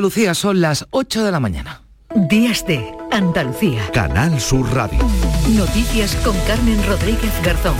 Lucía, son las 8 de la mañana. Días de Andalucía. Canal Sur Radio. Noticias con Carmen Rodríguez Garzón.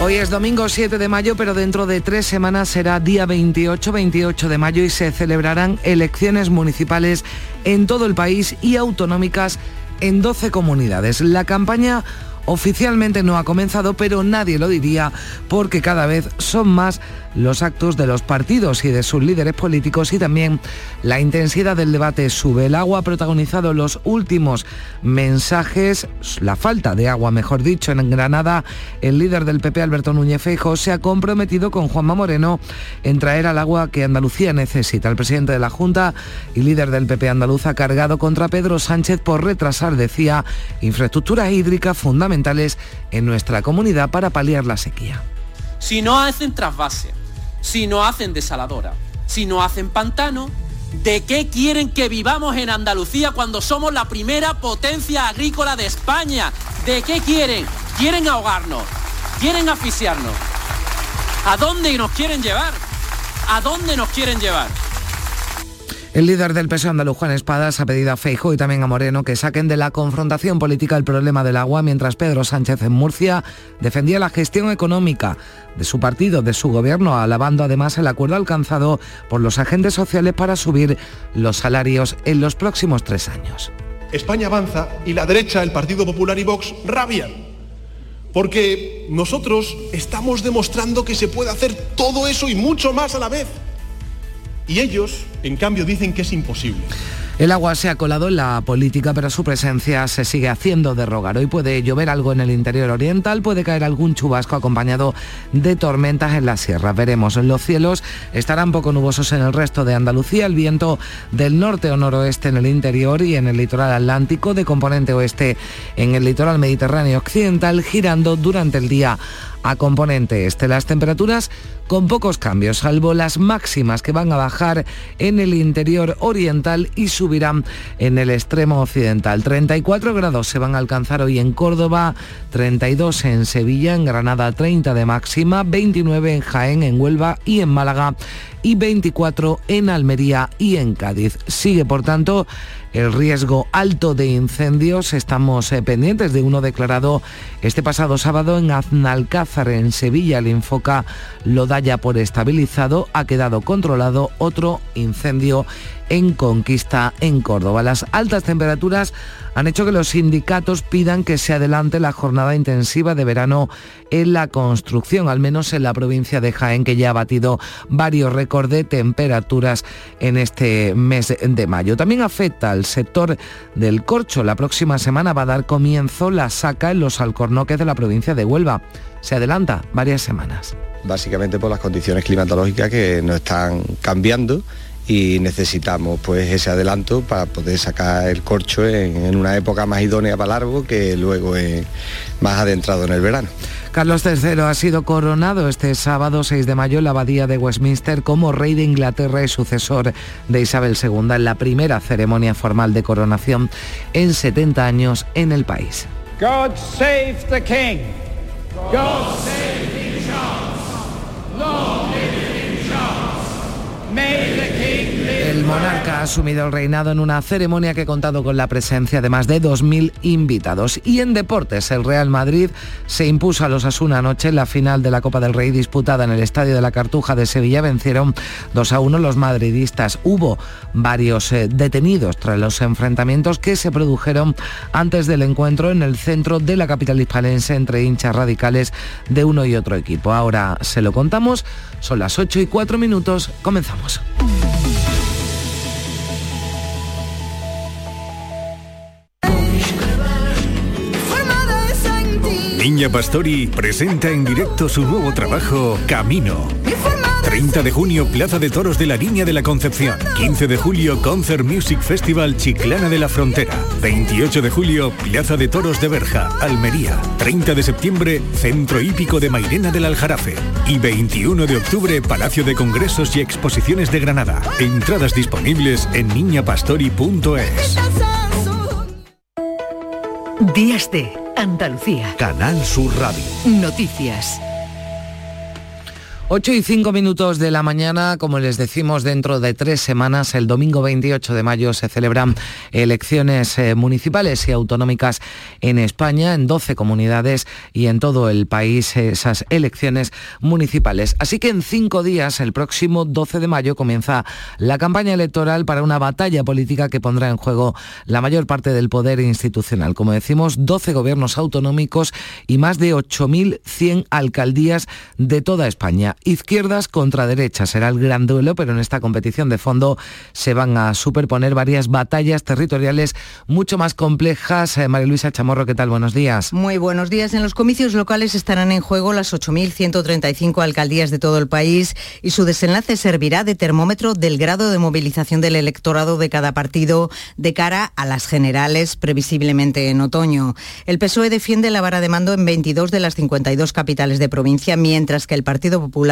Hoy es domingo 7 de mayo, pero dentro de tres semanas será día 28-28 de mayo y se celebrarán elecciones municipales en todo el país y autonómicas en 12 comunidades. La campaña oficialmente no ha comenzado, pero nadie lo diría porque cada vez son más los actos de los partidos y de sus líderes políticos y también la intensidad del debate sube. El agua ha protagonizado los últimos mensajes, la falta de agua, mejor dicho, en Granada. El líder del PP, Alberto Núñez Feijóo, se ha comprometido con Juanma Moreno en traer al agua que Andalucía necesita. El presidente de la Junta y líder del PP andaluz ha cargado contra Pedro Sánchez por retrasar, decía, infraestructuras hídricas fundamentales en nuestra comunidad para paliar la sequía. Si no hacen trasvase, si no hacen desaladora, si no hacen pantano, ¿de qué quieren que vivamos en Andalucía cuando somos la primera potencia agrícola de España? ¿De qué quieren? Quieren ahogarnos, quieren asfixiarnos. ¿A dónde nos quieren llevar? ¿A dónde nos quieren llevar? El líder del PSOE andaluz, Juan Espadas, ha pedido a Feijo y también a Moreno que saquen de la confrontación política el problema del agua, mientras Pedro Sánchez en Murcia defendía la gestión económica de su partido, de su gobierno, alabando además el acuerdo alcanzado por los agentes sociales para subir los salarios en los próximos tres años. España avanza y la derecha, el Partido Popular y Vox rabian. Porque nosotros estamos demostrando que se puede hacer todo eso y mucho más a la vez. Y ellos, en cambio, dicen que es imposible. El agua se ha colado en la política, pero su presencia se sigue haciendo de rogar. Hoy puede llover algo en el interior oriental, puede caer algún chubasco acompañado de tormentas en la sierra. Veremos. Los cielos estarán poco nubosos en el resto de Andalucía. El viento del norte o noroeste en el interior y en el litoral atlántico, de componente oeste en el litoral mediterráneo occidental, girando durante el día a componente este. Las temperaturas con pocos cambios, salvo las máximas que van a bajar en el interior oriental y subirán en el extremo occidental. 34 grados se van a alcanzar hoy en Córdoba, 32 en Sevilla, en Granada 30 de máxima, 29 en Jaén, en Huelva y en Málaga y 24 en Almería y en Cádiz. Sigue, por tanto, el riesgo alto de incendios. Estamos eh, pendientes de uno declarado este pasado sábado en Aznalcázar, en Sevilla. El Infoca lo da ya por estabilizado. Ha quedado controlado otro incendio en Conquista, en Córdoba. Las altas temperaturas han hecho que los sindicatos pidan que se adelante la jornada intensiva de verano en la construcción, al menos en la provincia de Jaén, que ya ha batido varios récords de temperaturas en este mes de mayo. También afecta al sector del corcho. La próxima semana va a dar comienzo la saca en los alcornoques de la provincia de Huelva. Se adelanta varias semanas. Básicamente por las condiciones climatológicas que nos están cambiando y necesitamos pues ese adelanto para poder sacar el corcho en, una época más idónea para árbol que luego más adentrado en el verano. Carlos III ha sido coronado este sábado 6 de mayo en la abadía de Westminster como rey de Inglaterra y sucesor de Isabel II en la primera ceremonia formal de coronación en 70 años en el país. God save the king. God save King el monarca ha asumido el reinado en una ceremonia que ha contado con la presencia de más de 2.000 invitados. Y en deportes, el Real Madrid se impuso a los Asuna anoche en la final de la Copa del Rey disputada en el Estadio de la Cartuja de Sevilla. Vencieron 2 a 1 los madridistas. Hubo varios eh, detenidos tras los enfrentamientos que se produjeron antes del encuentro en el centro de la capital hispalense entre hinchas radicales de uno y otro equipo. Ahora se lo contamos. Son las 8 y 4 minutos. Comenzamos. Niña Pastori presenta en directo su nuevo trabajo, Camino. 30 de junio, Plaza de Toros de la Línea de la Concepción. 15 de julio, Concert Music Festival Chiclana de la Frontera. 28 de julio, Plaza de Toros de Berja, Almería. 30 de septiembre, Centro Hípico de Mairena del Aljarafe. Y 21 de octubre, Palacio de Congresos y Exposiciones de Granada. Entradas disponibles en niñapastori.es. Días de Andalucía. Canal Sur Radio. Noticias. 8 y 5 minutos de la mañana, como les decimos, dentro de tres semanas, el domingo 28 de mayo, se celebran elecciones eh, municipales y autonómicas en España, en 12 comunidades y en todo el país, esas elecciones municipales. Así que en cinco días, el próximo 12 de mayo, comienza la campaña electoral para una batalla política que pondrá en juego la mayor parte del poder institucional. Como decimos, 12 gobiernos autonómicos y más de 8.100 alcaldías de toda España izquierdas contra derechas. Será el gran duelo, pero en esta competición de fondo se van a superponer varias batallas territoriales mucho más complejas. Eh, María Luisa Chamorro, ¿qué tal? Buenos días. Muy buenos días. En los comicios locales estarán en juego las 8.135 alcaldías de todo el país y su desenlace servirá de termómetro del grado de movilización del electorado de cada partido de cara a las generales, previsiblemente en otoño. El PSOE defiende la vara de mando en 22 de las 52 capitales de provincia, mientras que el Partido Popular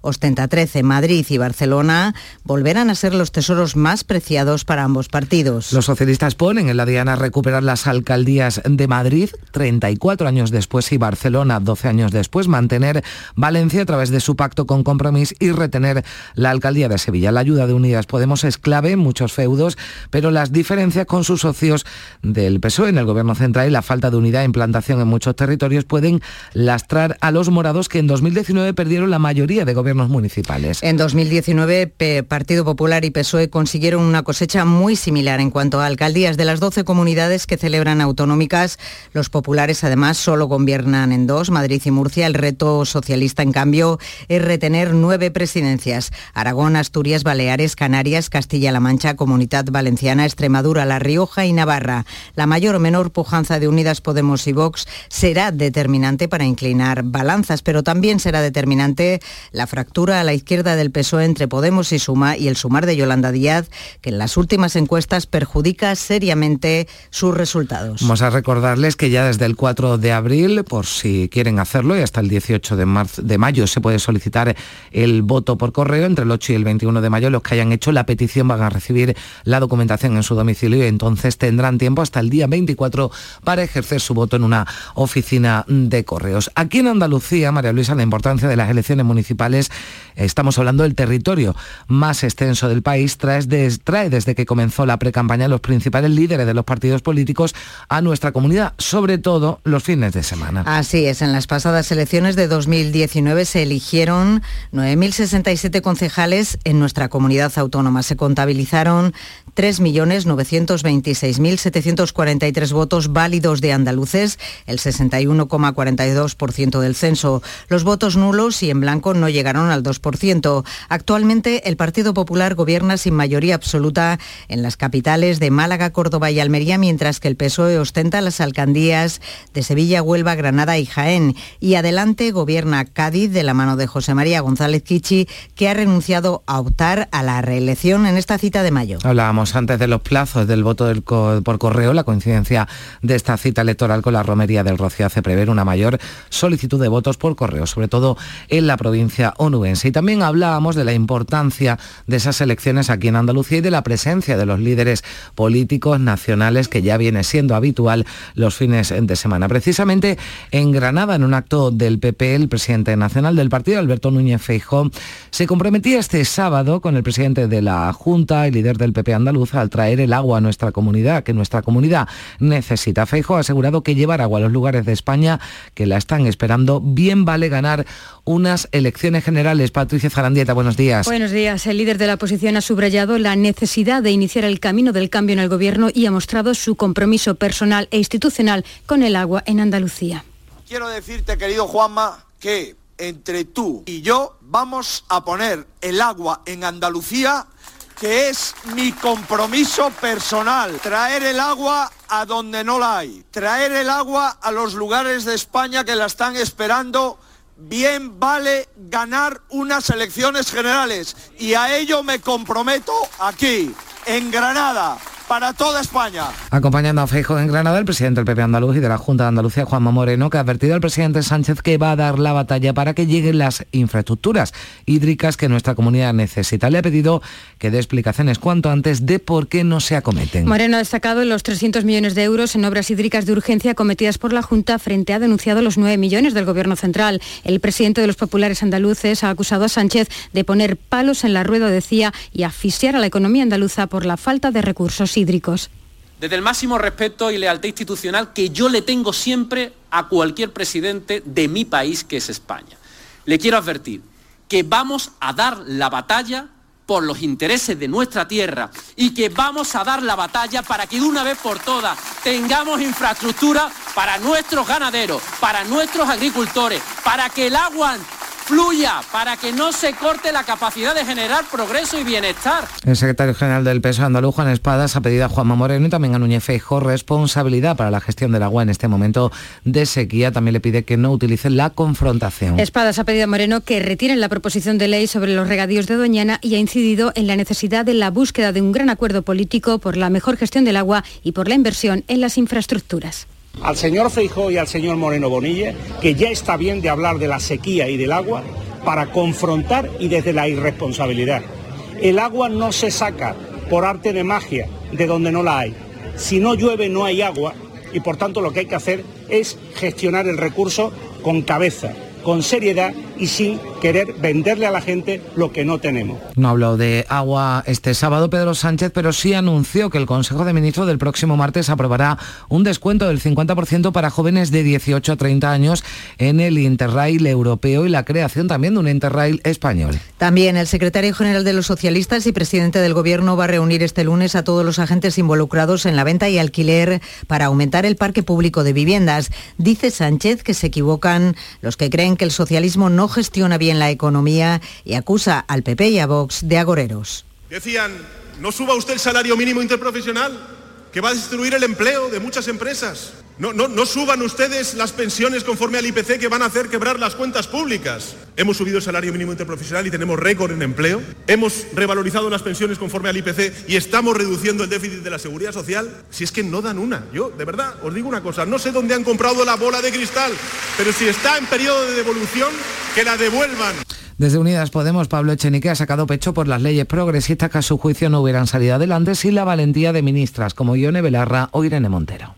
ostenta 13. Madrid y Barcelona volverán a ser los tesoros más preciados para ambos partidos. Los socialistas ponen en la diana recuperar las alcaldías de Madrid 34 años después y Barcelona 12 años después, mantener Valencia a través de su pacto con Compromís y retener la alcaldía de Sevilla. La ayuda de Unidas Podemos es clave en muchos feudos, pero las diferencias con sus socios del PSOE en el gobierno central y la falta de unidad e implantación en muchos territorios pueden lastrar a los morados que en 2019 perdieron la mayoría mayoría de gobiernos municipales. En 2019, Partido Popular y PSOE consiguieron una cosecha muy similar en cuanto a alcaldías. De las 12 comunidades que celebran autonómicas, los populares además solo gobiernan en dos, Madrid y Murcia. El reto socialista, en cambio, es retener nueve presidencias. Aragón, Asturias, Baleares, Canarias, Castilla-La Mancha, Comunidad Valenciana, Extremadura, La Rioja y Navarra. La mayor o menor pujanza de Unidas Podemos y Vox será determinante para inclinar balanzas, pero también será determinante la fractura a la izquierda del PSOE entre Podemos y Suma y el sumar de Yolanda Díaz, que en las últimas encuestas perjudica seriamente sus resultados. Vamos a recordarles que ya desde el 4 de abril, por si quieren hacerlo, y hasta el 18 de, marzo, de mayo se puede solicitar el voto por correo, entre el 8 y el 21 de mayo los que hayan hecho la petición van a recibir la documentación en su domicilio y entonces tendrán tiempo hasta el día 24 para ejercer su voto en una oficina de correos. Aquí en Andalucía, María Luisa, la importancia de las elecciones municipales estamos hablando del territorio más extenso del país, trae, trae desde que comenzó la precampaña los principales líderes de los partidos políticos a nuestra comunidad, sobre todo los fines de semana. Así es, en las pasadas elecciones de 2019 se eligieron 9.067 concejales en nuestra comunidad autónoma. Se contabilizaron 3.926.743 votos válidos de andaluces, el 61,42% del censo. Los votos nulos y en blanco no llegaron al 2%. Actualmente el Partido Popular gobierna sin mayoría absoluta en las capitales de Málaga, Córdoba y Almería, mientras que el PSOE ostenta las alcaldías de Sevilla, Huelva, Granada y Jaén. Y adelante gobierna Cádiz de la mano de José María González Kichi, que ha renunciado a optar a la reelección en esta cita de mayo. Hablábamos antes de los plazos del voto por correo. La coincidencia de esta cita electoral con la romería del Rocío hace prever una mayor solicitud de votos por correo, sobre todo en la provincia onubense. Y también hablábamos de la importancia de esas elecciones aquí en Andalucía y de la presencia de los líderes políticos nacionales que ya viene siendo habitual los fines de semana. Precisamente en Granada, en un acto del PP, el presidente nacional del partido, Alberto Núñez Feijó, se comprometía este sábado con el presidente de la Junta y líder del PP andaluz al traer el agua a nuestra comunidad, que nuestra comunidad necesita. Feijó ha asegurado que llevar agua a los lugares de España que la están esperando bien vale ganar unas elecciones generales. Patricia Zarandieta, buenos días. Buenos días. El líder de la oposición ha subrayado la necesidad de iniciar el camino del cambio en el gobierno y ha mostrado su compromiso personal e institucional con el agua en Andalucía. Quiero decirte, querido Juanma, que entre tú y yo vamos a poner el agua en Andalucía que es mi compromiso personal, traer el agua a donde no la hay, traer el agua a los lugares de España que la están esperando bien vale ganar unas elecciones generales. Y a ello me comprometo aquí, en Granada, para toda España. Acompañando a Feijóo en Granada, el presidente del PP andaluz y de la Junta de Andalucía, Juanma Moreno, que ha advertido al presidente Sánchez que va a dar la batalla para que lleguen las infraestructuras hídricas que nuestra comunidad necesita. Le ha pedido que dé explicaciones cuanto antes de por qué no se acometen. Moreno ha destacado los 300 millones de euros en obras hídricas de urgencia cometidas por la Junta frente a denunciado los 9 millones del Gobierno central. El presidente de los populares andaluces ha acusado a Sánchez de poner palos en la rueda, decía, y asfixiar a la economía andaluza por la falta de recursos hídricos. Desde el máximo respeto y lealtad institucional que yo le tengo siempre a cualquier presidente de mi país, que es España. Le quiero advertir que vamos a dar la batalla por los intereses de nuestra tierra y que vamos a dar la batalla para que de una vez por todas tengamos infraestructura para nuestros ganaderos, para nuestros agricultores, para que el agua fluya, para que no se corte la capacidad de generar progreso y bienestar. El secretario general del PSOE andaluz, Juan Espadas, ha pedido a Juanma Moreno y también a Núñez Feijóo responsabilidad para la gestión del agua en este momento de sequía. También le pide que no utilicen la confrontación. Espadas ha pedido a Moreno que retiren la proposición de ley sobre los regadíos de Doñana y ha incidido en la necesidad de la búsqueda de un gran acuerdo político por la mejor gestión del agua y por la inversión en las infraestructuras al señor Feijó y al señor Moreno Bonilla que ya está bien de hablar de la sequía y del agua para confrontar y desde la irresponsabilidad. El agua no se saca por arte de magia de donde no la hay. Si no llueve no hay agua y por tanto lo que hay que hacer es gestionar el recurso con cabeza, con seriedad y sin querer venderle a la gente lo que no tenemos. No habló de agua este sábado Pedro Sánchez, pero sí anunció que el Consejo de Ministros del próximo martes aprobará un descuento del 50% para jóvenes de 18 a 30 años en el Interrail europeo y la creación también de un Interrail español. También el secretario general de los socialistas y presidente del Gobierno va a reunir este lunes a todos los agentes involucrados en la venta y alquiler para aumentar el parque público de viviendas. Dice Sánchez que se equivocan los que creen que el socialismo no gestiona bien la economía y acusa al PP y a Vox de agoreros. Decían, no suba usted el salario mínimo interprofesional, que va a destruir el empleo de muchas empresas. No, suban ustedes las pensiones conforme al IPC que van a hacer quebrar las cuentas públicas. Hemos subido el salario mínimo interprofesional y tenemos récord en empleo. Hemos revalorizado las pensiones conforme al IPC y estamos reduciendo el déficit de la seguridad social. Si es que no dan una. Yo, de verdad, os digo una cosa. No sé dónde han comprado la bola de cristal, pero si está en periodo de devolución, que la devuelvan. Desde Unidas Podemos, Pablo Echenique ha sacado pecho por las leyes progresistas que a su juicio no hubieran salido adelante sin la valentía de ministras como Ione Belarra o Irene Montero.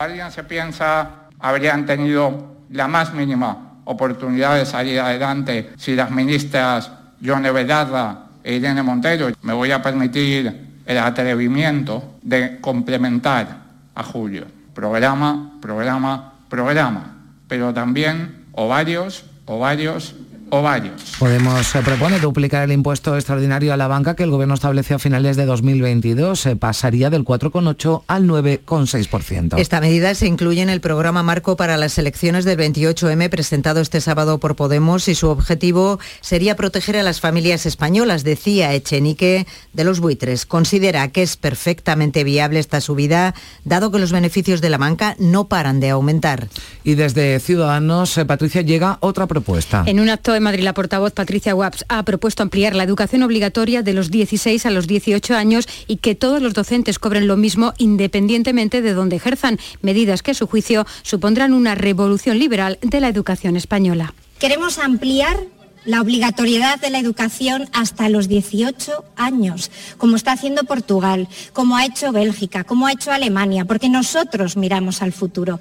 ¿Alguien se piensa habrían tenido la más mínima oportunidad de salir adelante si las ministras Yone Belarra e Irene Montero? Me voy a permitir el atrevimiento de complementar a Julio. Programa, programa, programa. Pero también ovarios, ovarios ovarios. Podemos eh, propone duplicar el impuesto extraordinario a la banca que el gobierno estableció a finales de 2022. Se pasaría del 4,8 al 9,6%. Esta medida se incluye en el programa marco para las elecciones del 28M presentado este sábado por Podemos y su objetivo sería proteger a las familias españolas, decía Echenique de los buitres. Considera que es perfectamente viable esta subida, dado que los beneficios de la banca no paran de aumentar. Y desde Ciudadanos, eh, Patricia, llega otra propuesta. En un acto Madrid, la portavoz Patricia Waps ha propuesto ampliar la educación obligatoria de los 16 a los 18 años y que todos los docentes cobren lo mismo independientemente de donde ejerzan, medidas que a su juicio supondrán una revolución liberal de la educación española. Queremos ampliar la obligatoriedad de la educación hasta los 18 años, como está haciendo Portugal, como ha hecho Bélgica, como ha hecho Alemania, porque nosotros miramos al futuro.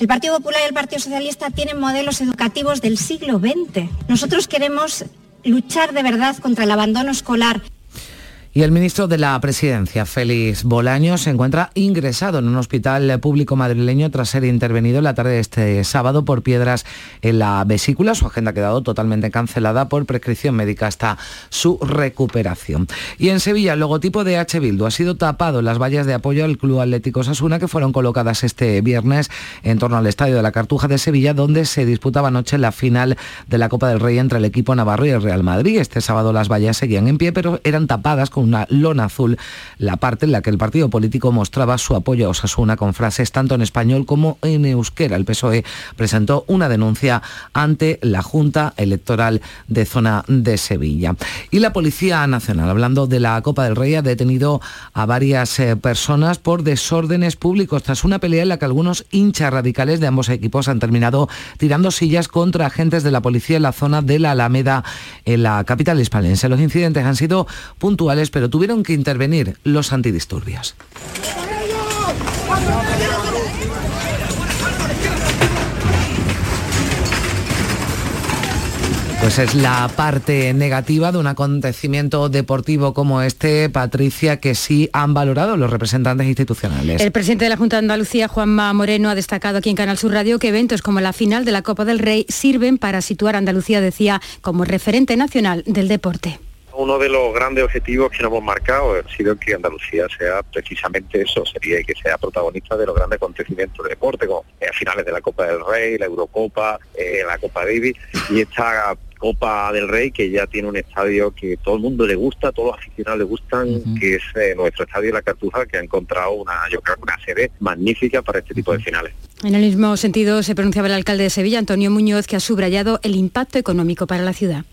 El Partido Popular y el Partido Socialista tienen modelos educativos del siglo XX. Nosotros queremos luchar de verdad contra el abandono escolar. Y el ministro de la Presidencia, Félix Bolaño, se encuentra ingresado en un hospital público madrileño tras ser intervenido en la tarde de este sábado por piedras en la vesícula. Su agenda ha quedado totalmente cancelada por prescripción médica hasta su recuperación. Y en Sevilla, el logotipo de H. Bildu ha sido tapado en las vallas de apoyo al Club Atlético Sasuna que fueron colocadas este viernes en torno al Estadio de la Cartuja de Sevilla, donde se disputaba anoche la final de la Copa del Rey entre el equipo navarro y el Real Madrid. Este sábado las vallas seguían en pie, pero eran tapadas con una lona azul la parte en la que el partido político mostraba su apoyo a Osasuna con frases tanto en español como en euskera. El PSOE presentó una denuncia ante la Junta Electoral de Zona de Sevilla. Y la Policía Nacional, hablando de la Copa del Rey, ha detenido a varias eh, personas por desórdenes públicos tras una pelea en la que algunos hinchas radicales de ambos equipos han terminado tirando sillas contra agentes de la policía en la zona de la Alameda, en la capital hispalense. Los incidentes han sido puntuales, pero tuvieron que intervenir los antidisturbios. Pues es la parte negativa de un acontecimiento deportivo como este, Patricia, que sí han valorado los representantes institucionales. El presidente de la Junta de Andalucía, Juanma Moreno, ha destacado aquí en Canal Sur Radio que eventos como la final de la Copa del Rey sirven para situar a Andalucía, decía, como referente nacional del deporte. Uno de los grandes objetivos que nos hemos marcado ha sido que Andalucía sea precisamente eso, sería que sea protagonista de los grandes acontecimientos de deporte, como finales de la Copa del Rey, la Eurocopa, eh, la Copa Davis, y esta Copa del Rey, que ya tiene un estadio que todo el mundo le gusta, todos los aficionados le gustan, que es eh, nuestro estadio La Cartuja, que ha encontrado una, yo creo una sede magnífica para este tipo de finales. En el mismo sentido se pronunciaba el alcalde de Sevilla, Antonio Muñoz, que ha subrayado el impacto económico para la ciudad.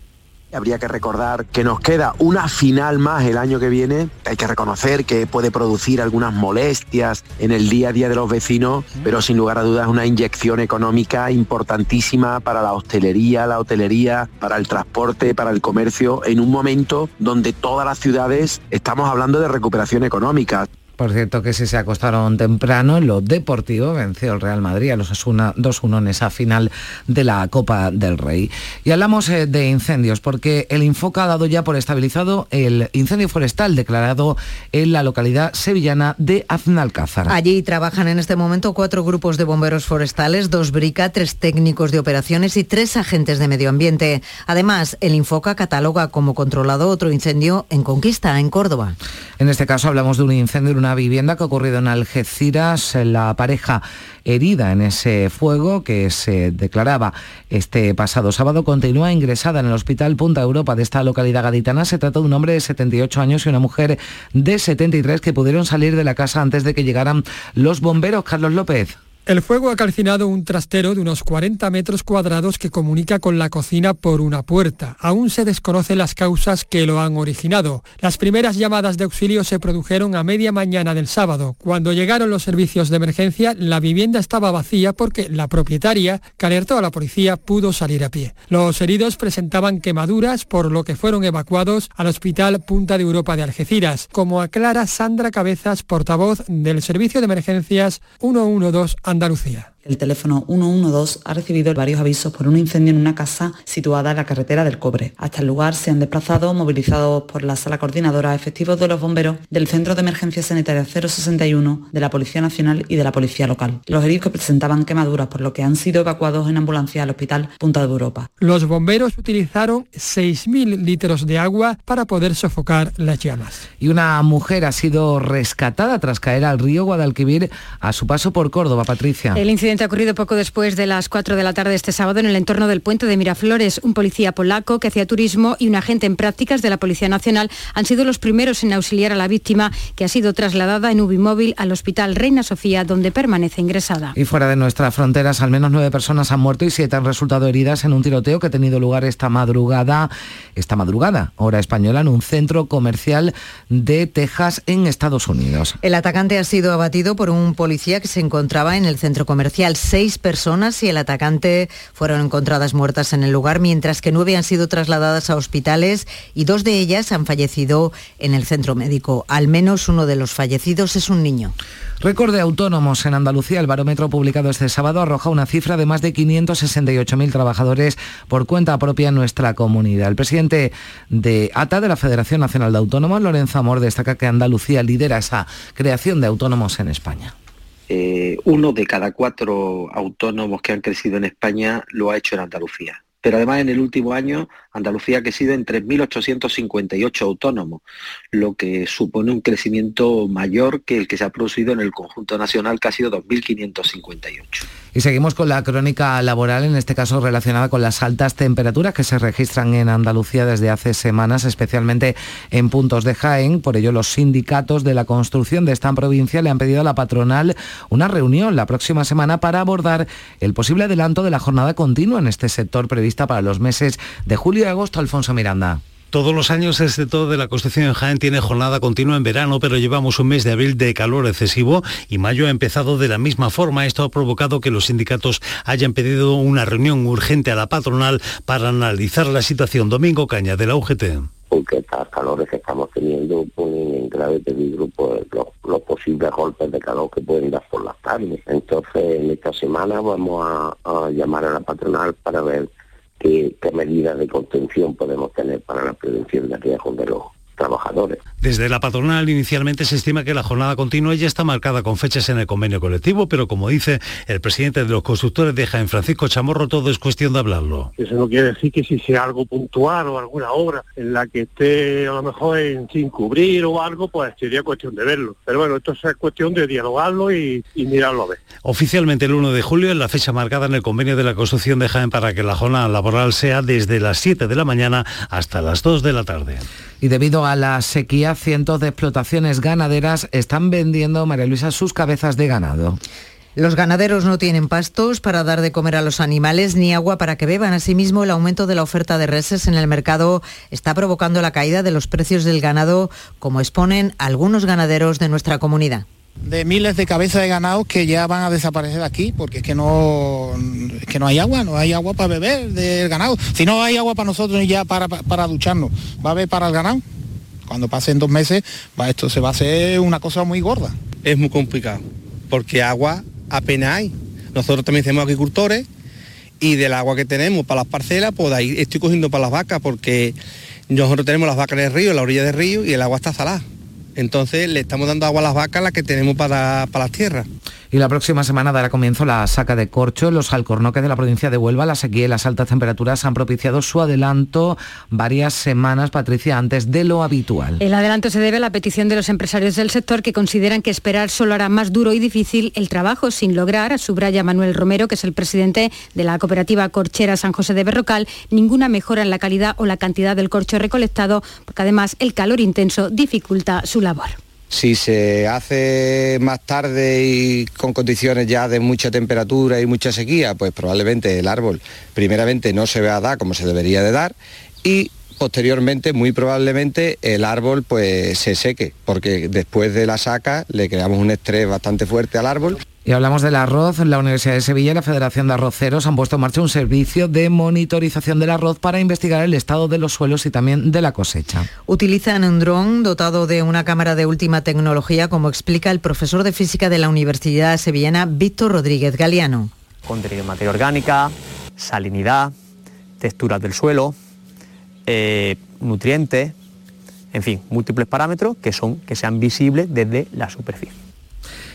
Habría que recordar que nos queda una final más el año que viene. Hay que reconocer que puede producir algunas molestias en el día a día de los vecinos, pero sin lugar a dudas una inyección económica importantísima para la hostelería, la hotelería, para el transporte, para el comercio, en un momento donde todas las ciudades estamos hablando de recuperación económica. Por cierto que si se acostaron temprano en lo deportivo, venció el Real Madrid a los Asuna 2-1 en esa final de la Copa del Rey. Y hablamos eh, de incendios, porque el Infoca ha dado ya por estabilizado el incendio forestal declarado en la localidad sevillana de Aznalcázar. Allí trabajan en este momento cuatro grupos de bomberos forestales, dos brica, tres técnicos de operaciones y tres agentes de medio ambiente. Además, el Infoca cataloga como controlado otro incendio en Conquista, en Córdoba. En este caso hablamos de un incendio en una vivienda que ha ocurrido en Algeciras. La pareja herida en ese fuego que se declaraba este pasado sábado continúa ingresada en el Hospital Punta Europa de esta localidad gaditana. Se trata de un hombre de 78 años y una mujer de 73 que pudieron salir de la casa antes de que llegaran los bomberos. Carlos López. El fuego ha calcinado un trastero de unos 40 metros cuadrados que comunica con la cocina por una puerta. Aún se desconocen las causas que lo han originado. Las primeras llamadas de auxilio se produjeron a media mañana del sábado. Cuando llegaron los servicios de emergencia, la vivienda estaba vacía porque la propietaria, que alertó a la policía, pudo salir a pie. Los heridos presentaban quemaduras, por lo que fueron evacuados al Hospital Punta de Europa de Algeciras, como aclara Sandra Cabezas, portavoz del Servicio de Emergencias 112 Andalucía. Andalucía. El teléfono 112 ha recibido varios avisos por un incendio en una casa situada en la carretera del Cobre. Hasta el lugar se han desplazado, movilizados por la sala coordinadora, efectivos de los bomberos del Centro de Emergencia Sanitaria 061, de la Policía Nacional y de la Policía Local. Los heridos presentaban quemaduras, por lo que han sido evacuados en ambulancia al Hospital Punta de Europa. Los bomberos utilizaron 6.000 litros de agua para poder sofocar las llamas. Y una mujer ha sido rescatada tras caer al río Guadalquivir a su paso por Córdoba, Patricia. El incidente ha ocurrido poco después de las 4 de la tarde este sábado en el entorno del puente de Miraflores. Un policía polaco que hacía turismo y un agente en prácticas de la Policía Nacional han sido los primeros en auxiliar a la víctima que ha sido trasladada en Ubimóvil al Hospital Reina Sofía, donde permanece ingresada. Y fuera de nuestras fronteras, al menos nueve personas han muerto y siete han resultado heridas en un tiroteo que ha tenido lugar esta madrugada, esta madrugada, hora española, en un centro comercial de Texas, en Estados Unidos. El atacante ha sido abatido por un policía que se encontraba en el centro comercial seis personas y el atacante fueron encontradas muertas en el lugar, mientras que nueve han sido trasladadas a hospitales y dos de ellas han fallecido en el centro médico. Al menos uno de los fallecidos es un niño. Récord de autónomos en Andalucía. El barómetro publicado este sábado arroja una cifra de más de 568.000 trabajadores por cuenta propia en nuestra comunidad. El presidente de ATA, de la Federación Nacional de Autónomos, Lorenzo Amor, destaca que Andalucía lidera esa creación de autónomos en España. Eh, uno de cada cuatro autónomos que han crecido en España lo ha hecho en Andalucía. Pero además en el último año Andalucía ha crecido en 3.858 autónomos, lo que supone un crecimiento mayor que el que se ha producido en el conjunto nacional, que ha sido 2.558. Y seguimos con la crónica laboral, en este caso relacionada con las altas temperaturas que se registran en Andalucía desde hace semanas, especialmente en puntos de Jaén. Por ello, los sindicatos de la construcción de esta provincia le han pedido a la patronal una reunión la próxima semana para abordar el posible adelanto de la jornada continua en este sector prevista para los meses de julio agosto. Alfonso Miranda. Todos los años el sector de la construcción en Jaén tiene jornada continua en verano, pero llevamos un mes de abril de calor excesivo y mayo ha empezado de la misma forma. Esto ha provocado que los sindicatos hayan pedido una reunión urgente a la patronal para analizar la situación. Domingo Caña, de la UGT porque estas calores que estamos teniendo ponen en grave peligro pues, los, posibles golpes de calor que pueden dar por las tardes. Entonces, en esta semana vamos a, a llamar a la patronal para ver qué, medidas de contención podemos tener para la prevención de riesgos de los trabajadores. Desde la patronal inicialmente se estima que la jornada continua ya está marcada con fechas en el convenio colectivo, pero como dice el presidente de los constructores de Jaén, Francisco Chamorro, todo es cuestión de hablarlo. Eso no quiere decir que si sea algo puntual o alguna obra en la que esté a lo mejor en, sin cubrir o algo, pues sería cuestión de verlo. Pero bueno, esto es cuestión de dialogarlo y, y mirarlo a ver. Oficialmente el 1 de julio es la fecha marcada en el convenio de la construcción de Jaén para que la jornada laboral sea desde las 7 de la mañana hasta las 2 de la tarde. Y debido a la sequía, cientos de explotaciones ganaderas están vendiendo, María Luisa, sus cabezas de ganado. Los ganaderos no tienen pastos para dar de comer a los animales ni agua para que beban. Asimismo, el aumento de la oferta de reses en el mercado está provocando la caída de los precios del ganado, como exponen algunos ganaderos de nuestra comunidad de miles de cabezas de ganado que ya van a desaparecer aquí porque es que no que no hay agua, no hay agua para beber del ganado. Si no hay agua para nosotros y ya para, para, ducharnos, va a haber para el ganado. Cuando pasen dos meses, va, esto se va a hacer una cosa muy gorda. Es muy complicado, porque agua apenas hay. Nosotros también somos agricultores y del agua que tenemos para las parcelas, pues ahí estoy cogiendo para las vacas porque nosotros tenemos las vacas en el río, la orilla del río y el agua está salada. Entonces le estamos dando agua a las vacas, las que tenemos para, para las tierras y la próxima semana dará comienzo la saca de corcho. Los alcornoques de la provincia de Huelva, la sequía y las altas temperaturas han propiciado su adelanto varias semanas, Patricia, antes de lo habitual. El adelanto se debe a la petición de los empresarios del sector que consideran que esperar solo hará más duro y difícil el trabajo sin lograr, subraya Manuel Romero, que es el presidente de la cooperativa corchera San José de Berrocal, ninguna mejora en la calidad o la cantidad del corcho recolectado, porque además el calor intenso dificulta su labor. Si se hace más tarde y con condiciones ya de mucha temperatura y mucha sequía, pues probablemente el árbol primeramente no se va a dar como se debería de dar y posteriormente muy probablemente el árbol pues se seque porque después de la saca le creamos un estrés bastante fuerte al árbol y hablamos del arroz. La Universidad de Sevilla y la Federación de Arroceros han puesto en marcha un servicio de monitorización del arroz para investigar el estado de los suelos y también de la cosecha. Utilizan un dron dotado de una cámara de última tecnología, como explica el profesor de física de la Universidad Sevillana, Víctor Rodríguez Galeano. Contenido de materia orgánica, salinidad, texturas del suelo, eh, nutrientes, en fin, múltiples parámetros que son que sean visibles desde la superficie.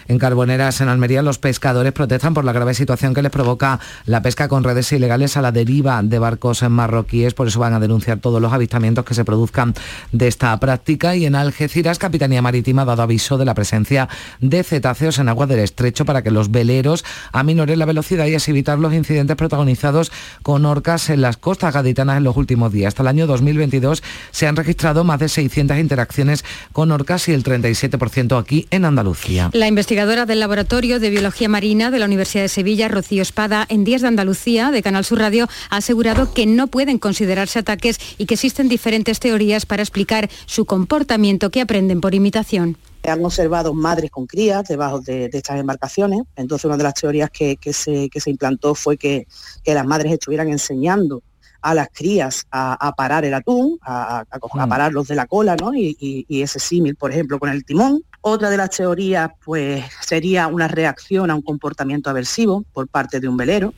En Carboneras, en Almería, los pescadores protestan por la grave situación que les provoca la pesca con redes ilegales a la deriva de barcos marroquíes. Por eso van a denunciar todos los avistamientos que se produzcan de esta práctica. Y en Algeciras, Capitanía Marítima ha dado aviso de la presencia de cetáceos en agua del estrecho para que los veleros aminoren la velocidad y así evitar los incidentes protagonizados con orcas en las costas gaditanas en los últimos días. Hasta el año 2022 se han registrado más de 600 interacciones con orcas y el 37% aquí en Andalucía. La investigadora del Laboratorio de Biología Marina de la Universidad de Sevilla, Rocío Espada, en Días de Andalucía, de Canal Sur Radio, ha asegurado que no pueden considerarse ataques y que existen diferentes teorías para explicar su comportamiento que aprenden por imitación. Han observado madres con crías debajo de, estas embarcaciones. Entonces una de las teorías que, se, implantó fue que, las madres estuvieran enseñando a las crías a, parar el atún, a, a, mm. pararlos de la cola, ¿no? Y, y ese símil, por ejemplo, con el timón. Otra de las teorías pues, sería una reacción a un comportamiento aversivo por parte de un velero.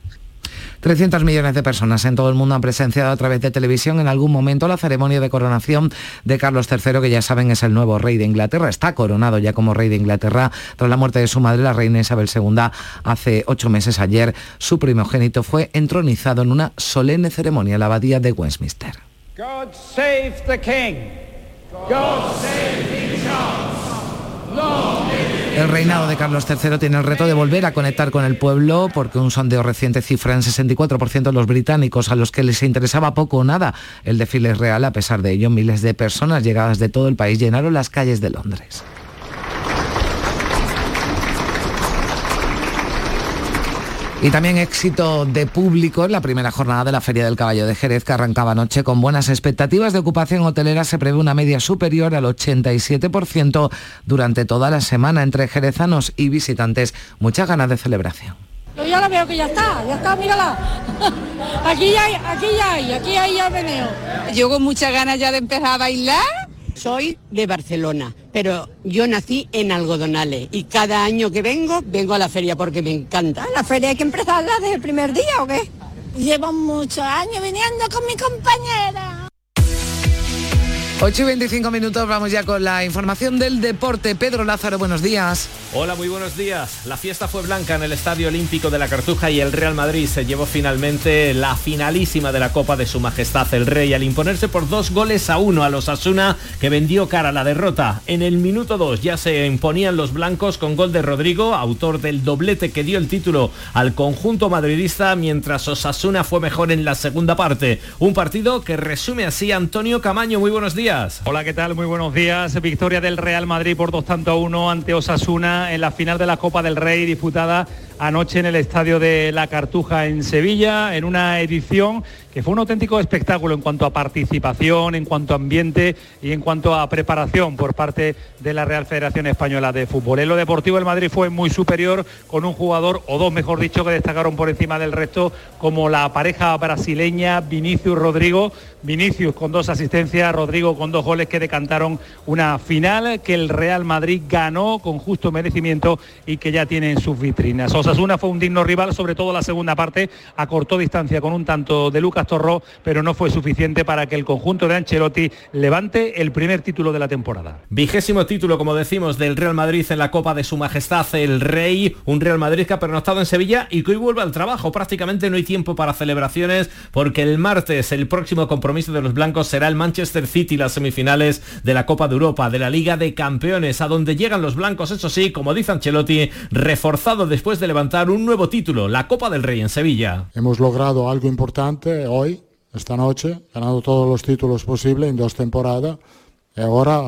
300 millones de personas en todo el mundo han presenciado a través de televisión en algún momento la ceremonia de coronación de Carlos III, que ya saben es el nuevo rey de Inglaterra. Está coronado ya como rey de Inglaterra tras la muerte de su madre, la reina Isabel II, hace ocho meses ayer. Su primogénito fue entronizado en una solemne ceremonia en la abadía de Westminster. God save the king. God save King El reinado de Carlos III tiene el reto de volver a conectar con el pueblo porque un sondeo reciente cifra en 64% los británicos a los que les interesaba poco o nada el desfile real. A pesar de ello, miles de personas llegadas de todo el país llenaron las calles de Londres. Y también éxito de público en la primera jornada de la Feria del Caballo de Jerez que arrancaba anoche con buenas expectativas de ocupación hotelera. Se prevé una media superior al 87% durante toda la semana entre jerezanos y visitantes. Muchas ganas de celebración. Yo ya la veo que ya está, ya está, mírala. Aquí ya hay, aquí ya hay, aquí hay ya veneo. Yo con muchas ganas ya de empezar a bailar. Soy de Barcelona, pero yo nací en Algodonales y cada año que vengo, vengo a la feria porque me encanta. ¿La feria hay que empezarla desde el primer día o qué? Llevo muchos años viniendo con mi compañera. 8 y 25 minutos, vamos ya con la información del deporte. Pedro Lázaro, buenos días. Hola, muy buenos días. La fiesta fue blanca en el Estadio Olímpico de la Cartuja y el Real Madrid se llevó finalmente la finalísima de la Copa de Su Majestad el Rey al imponerse por dos goles a uno a los Asuna que vendió cara a la derrota. En el minuto 2 ya se imponían los blancos con gol de Rodrigo, autor del doblete que dio el título al conjunto madridista, mientras Osasuna fue mejor en la segunda parte. Un partido que resume así Antonio Camaño. Muy buenos días. Hola, ¿qué tal? Muy buenos días. Victoria del Real Madrid por dos tanto a uno ante Osasuna en la final de la Copa del Rey disputada anoche en el estadio de La Cartuja en Sevilla, en una edición que fue un auténtico espectáculo en cuanto a participación, en cuanto a ambiente y en cuanto a preparación por parte de la Real Federación Española de Fútbol. En lo deportivo el Madrid fue muy superior con un jugador, o dos mejor dicho, que destacaron por encima del resto, como la pareja brasileña Vinicius Rodrigo. Vinicius con dos asistencias, Rodrigo con dos goles que decantaron una final que el Real Madrid ganó con justo merecimiento y que ya tiene en sus vitrinas. Osasuna fue un digno rival, sobre todo la segunda parte, acortó distancia con un tanto de Lucas Torró, pero no fue suficiente para que el conjunto de Ancelotti levante el primer título de la temporada. Vigésimo título, como decimos, del Real Madrid en la Copa de Su Majestad el Rey, un Real Madrid que ha pernoctado en Sevilla y que hoy vuelve al trabajo. Prácticamente no hay tiempo para celebraciones porque el martes el próximo compromiso de los blancos será el Manchester City, las semifinales de la Copa de Europa, de la Liga de Campeones, a donde llegan los blancos, eso sí, como dice Ancelotti, reforzado después de levantar un nuevo título, la Copa del Rey en Sevilla. Hemos logrado algo importante hoy, esta noche, ganado todos los títulos posibles en dos temporadas y ahora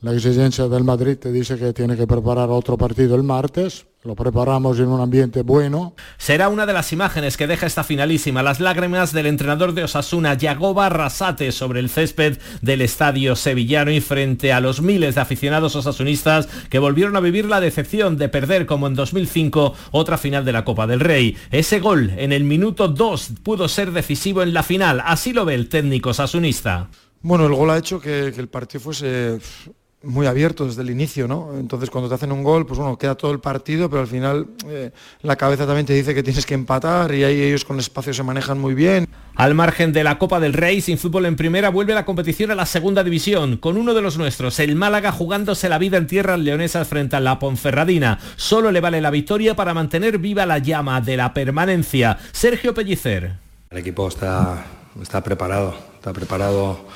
la exigencia del Madrid te dice que tiene que preparar otro partido el martes, lo preparamos en un ambiente bueno. Será una de las imágenes que deja esta finalísima, las lágrimas del entrenador de Osasuna, Yagoba Rasate, sobre el césped del estadio sevillano y frente a los miles de aficionados osasunistas que volvieron a vivir la decepción de perder como en 2005 otra final de la Copa del Rey. Ese gol en el minuto 2 pudo ser decisivo en la final, así lo ve el técnico osasunista. Bueno, el gol ha hecho que, que el partido fuese muy abierto desde el inicio, ¿no? Entonces cuando te hacen un gol, pues bueno, queda todo el partido, pero al final eh, la cabeza también te dice que tienes que empatar y ahí ellos con el espacio se manejan muy bien. Al margen de la Copa del Rey, sin fútbol en primera, vuelve la competición a la segunda división, con uno de los nuestros, el Málaga jugándose la vida en tierras leonesas frente a la Ponferradina. Solo le vale la victoria para mantener viva la llama de la permanencia. Sergio Pellicer. El equipo está, está preparado, está preparado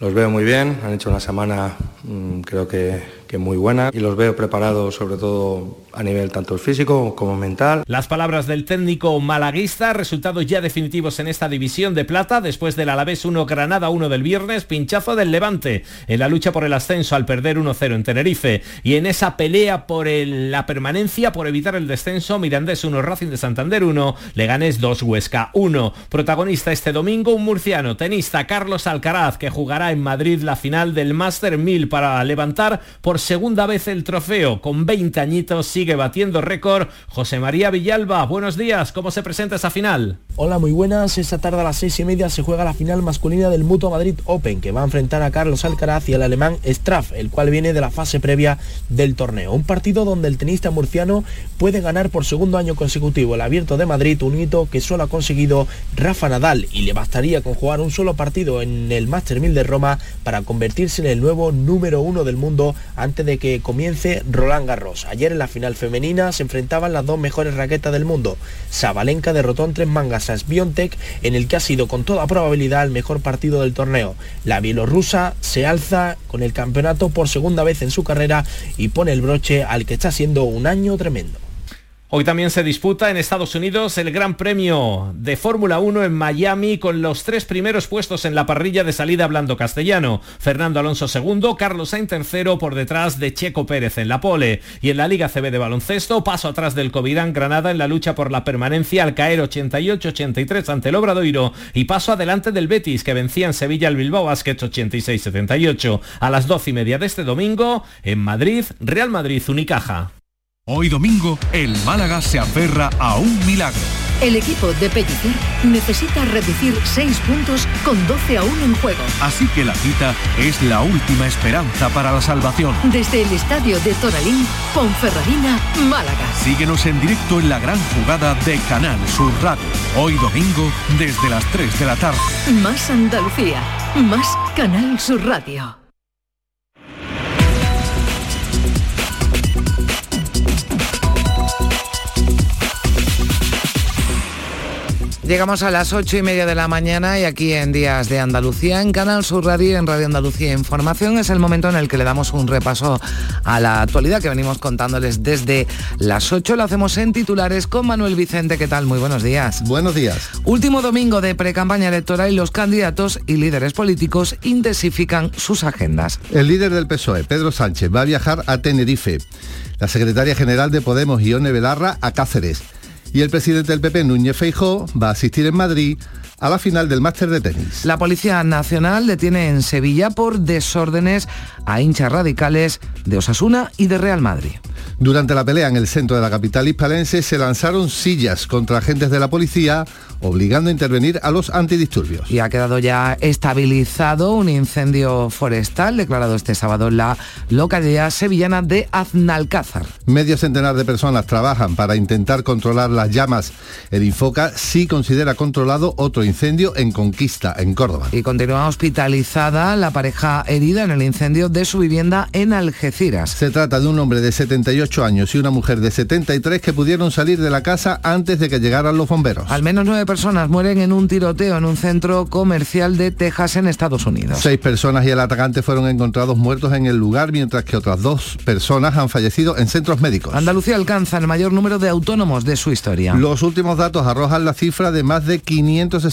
los veo muy bien, han hecho una semana mmm, creo que, muy buena y los veo preparados sobre todo a nivel tanto físico como mental. Las palabras del técnico malaguista, resultados ya definitivos en esta división de plata después del Alavés 1 Granada 1 del viernes, pinchazo del Levante en la lucha por el ascenso al perder 1-0 en Tenerife y en esa pelea por la permanencia, por evitar el descenso, Mirandés 1 Racing de Santander 1, Leganés 2 Huesca 1. Protagonista este domingo un murciano, tenista Carlos Alcaraz que jugará en Madrid la final del Master 1000 para levantar por segunda vez el trofeo. Con 20 añitos sigue batiendo récord. José María Villalba, buenos días. ¿Cómo se presenta esa final? Hola, muy buenas. Esta tarde a las seis y media se juega la final masculina del Mutua Madrid Open, que va a enfrentar a Carlos Alcaraz y al alemán Straff, el cual viene de la fase previa del torneo. Un partido donde el tenista murciano puede ganar por segundo año consecutivo el Abierto de Madrid, un hito que solo ha conseguido Rafa Nadal y le bastaría con jugar un solo partido en el Master 1000 de Roma para convertirse en el nuevo número uno del mundo antes de que comience Roland Garros. Ayer en la final femenina se enfrentaban las dos mejores raquetas del mundo. Sabalenka derrotó en tres mangas casas BioNTech en el que ha sido con toda probabilidad el mejor partido del torneo. La bielorrusa se alza con el campeonato por segunda vez en su carrera y pone el broche al que está siendo un año tremendo. Hoy también se disputa en Estados Unidos el Gran Premio de Fórmula 1 en Miami con los tres primeros puestos en la parrilla de salida hablando castellano. Fernando Alonso segundo, Carlos Sainz tercero por detrás de Checo Pérez en la pole. Y en la Liga CB de baloncesto, paso atrás del Covirán Granada en la lucha por la permanencia al caer 88-83 ante el Obradoiro y paso adelante del Betis que vencía en Sevilla al Bilbao Basket 86-78. A las 12 y media de este domingo, en Madrid, Real Madrid Unicaja. Hoy domingo, el Málaga se aferra a un milagro. El equipo de Pellicer necesita reducir 6 puntos con 12 a 1 en juego. Así que la cita es la última esperanza para la salvación. Desde el estadio de Toralín, Ponferradina, Málaga. Síguenos en directo en la gran jugada de Canal Sur Radio. Hoy domingo, desde las 3 de la tarde. Más Andalucía, más Canal Sur Radio. Llegamos a las ocho y media de la mañana y aquí en Días de Andalucía, en Canal Sur Radio en Radio Andalucía Información, es el momento en el que le damos un repaso a la actualidad que venimos contándoles desde las 8. Lo hacemos en titulares con Manuel Vicente. ¿Qué tal? Muy buenos días. Buenos días. Último domingo de pre-campaña electoral y los candidatos y líderes políticos intensifican sus agendas. El líder del PSOE, Pedro Sánchez, va a viajar a Tenerife. La secretaria general de Podemos, Ione Belarra, a Cáceres y el presidente del PP, Núñez Feijó, va a asistir en Madrid a la final del máster de tenis. La Policía Nacional detiene en Sevilla por desórdenes a hinchas radicales de Osasuna y de Real Madrid. Durante la pelea en el centro de la capital hispalense se lanzaron sillas contra agentes de la policía obligando a intervenir a los antidisturbios. Y ha quedado ya estabilizado un incendio forestal declarado este sábado en la localidad sevillana de Aznalcázar. Medio centenar de personas trabajan para intentar controlar las llamas. El Infoca sí considera controlado otro incendio en Conquista, en Córdoba. Y continúa hospitalizada la pareja herida en el incendio de su vivienda en Algeciras. Se trata de un hombre de 78 años y una mujer de 73 que pudieron salir de la casa antes de que llegaran los bomberos. Al menos nueve personas mueren en un tiroteo en un centro comercial de Texas en Estados Unidos. Seis personas y el atacante fueron encontrados muertos en el lugar, mientras que otras dos personas han fallecido en centros médicos. Andalucía alcanza el mayor número de autónomos de su historia. Los últimos datos arrojan la cifra de más de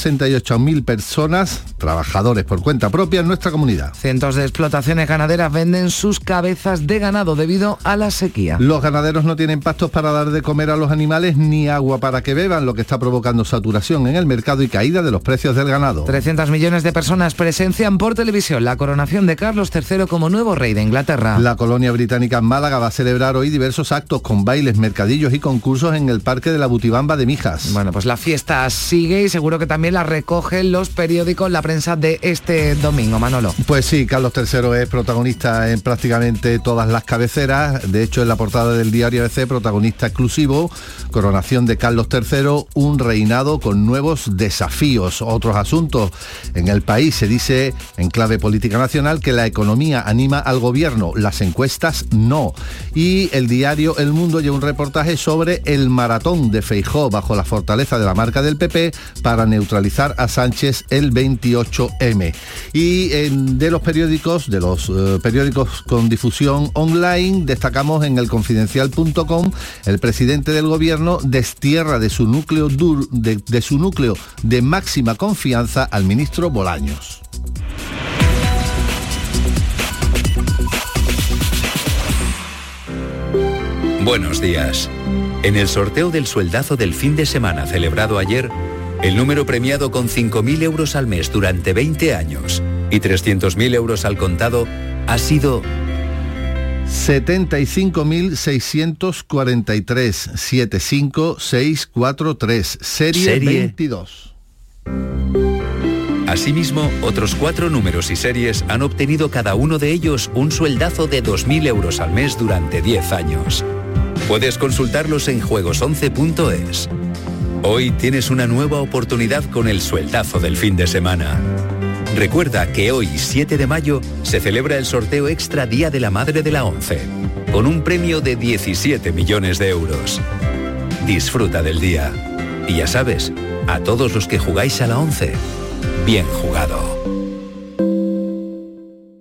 568.000 personas, trabajadores por cuenta propia en nuestra comunidad. Cientos de explotaciones ganaderas venden sus cabezas de ganado debido a la sequía. Los ganaderos no tienen pastos para dar de comer a los animales ni agua para que beban, lo que está provocando saturación en el mercado y caída de los precios del ganado. 300 millones de personas presencian por televisión la coronación de Carlos III como nuevo rey de Inglaterra. La colonia británica en Málaga va a celebrar hoy diversos actos con bailes, mercadillos y concursos en el Parque de la Butibamba de Mijas. Bueno, pues la fiesta sigue y seguro que también la recogen los periódicos, la prensa de este domingo, Manolo. Pues sí, Carlos III es protagonista en prácticamente todas las cabeceras. De hecho, en la portada del diario ABC, protagonista exclusivo, coronación de Carlos III, un reinado con nuevos desafíos. Otros asuntos en el país se dice en clave política nacional que la economía anima al gobierno, las encuestas no. Y el diario El Mundo lleva un reportaje sobre el maratón de Feijó bajo la fortaleza de la marca del PP para neutralizar a Sánchez el 28M. Y de los periódicos, de los eh, periódicos con difusión online, destacamos en el confidencial.com el presidente del gobierno destierra de su núcleo dur, de, de su núcleo de máxima confianza al ministro Bolaños. Buenos días. En el sorteo del sueldazo del fin de semana celebrado ayer, el número premiado con 5.000 euros al mes durante 20 años y 300.000 euros al contado ha sido 75.643 75643 serie, Serie 22. Asimismo, otros cuatro números y series han obtenido cada uno de ellos un sueldazo de 2.000 euros al mes durante 10 años. Puedes consultarlos en juegos11.es. Hoy tienes una nueva oportunidad con el sueldazo del fin de semana. Recuerda que hoy, 7 de mayo, se celebra el sorteo extra Día de la Madre de la ONCE, con un premio de 17 millones de euros. Disfruta del día. Y ya sabes, A todos los que jugáis a la 11, bien jugado.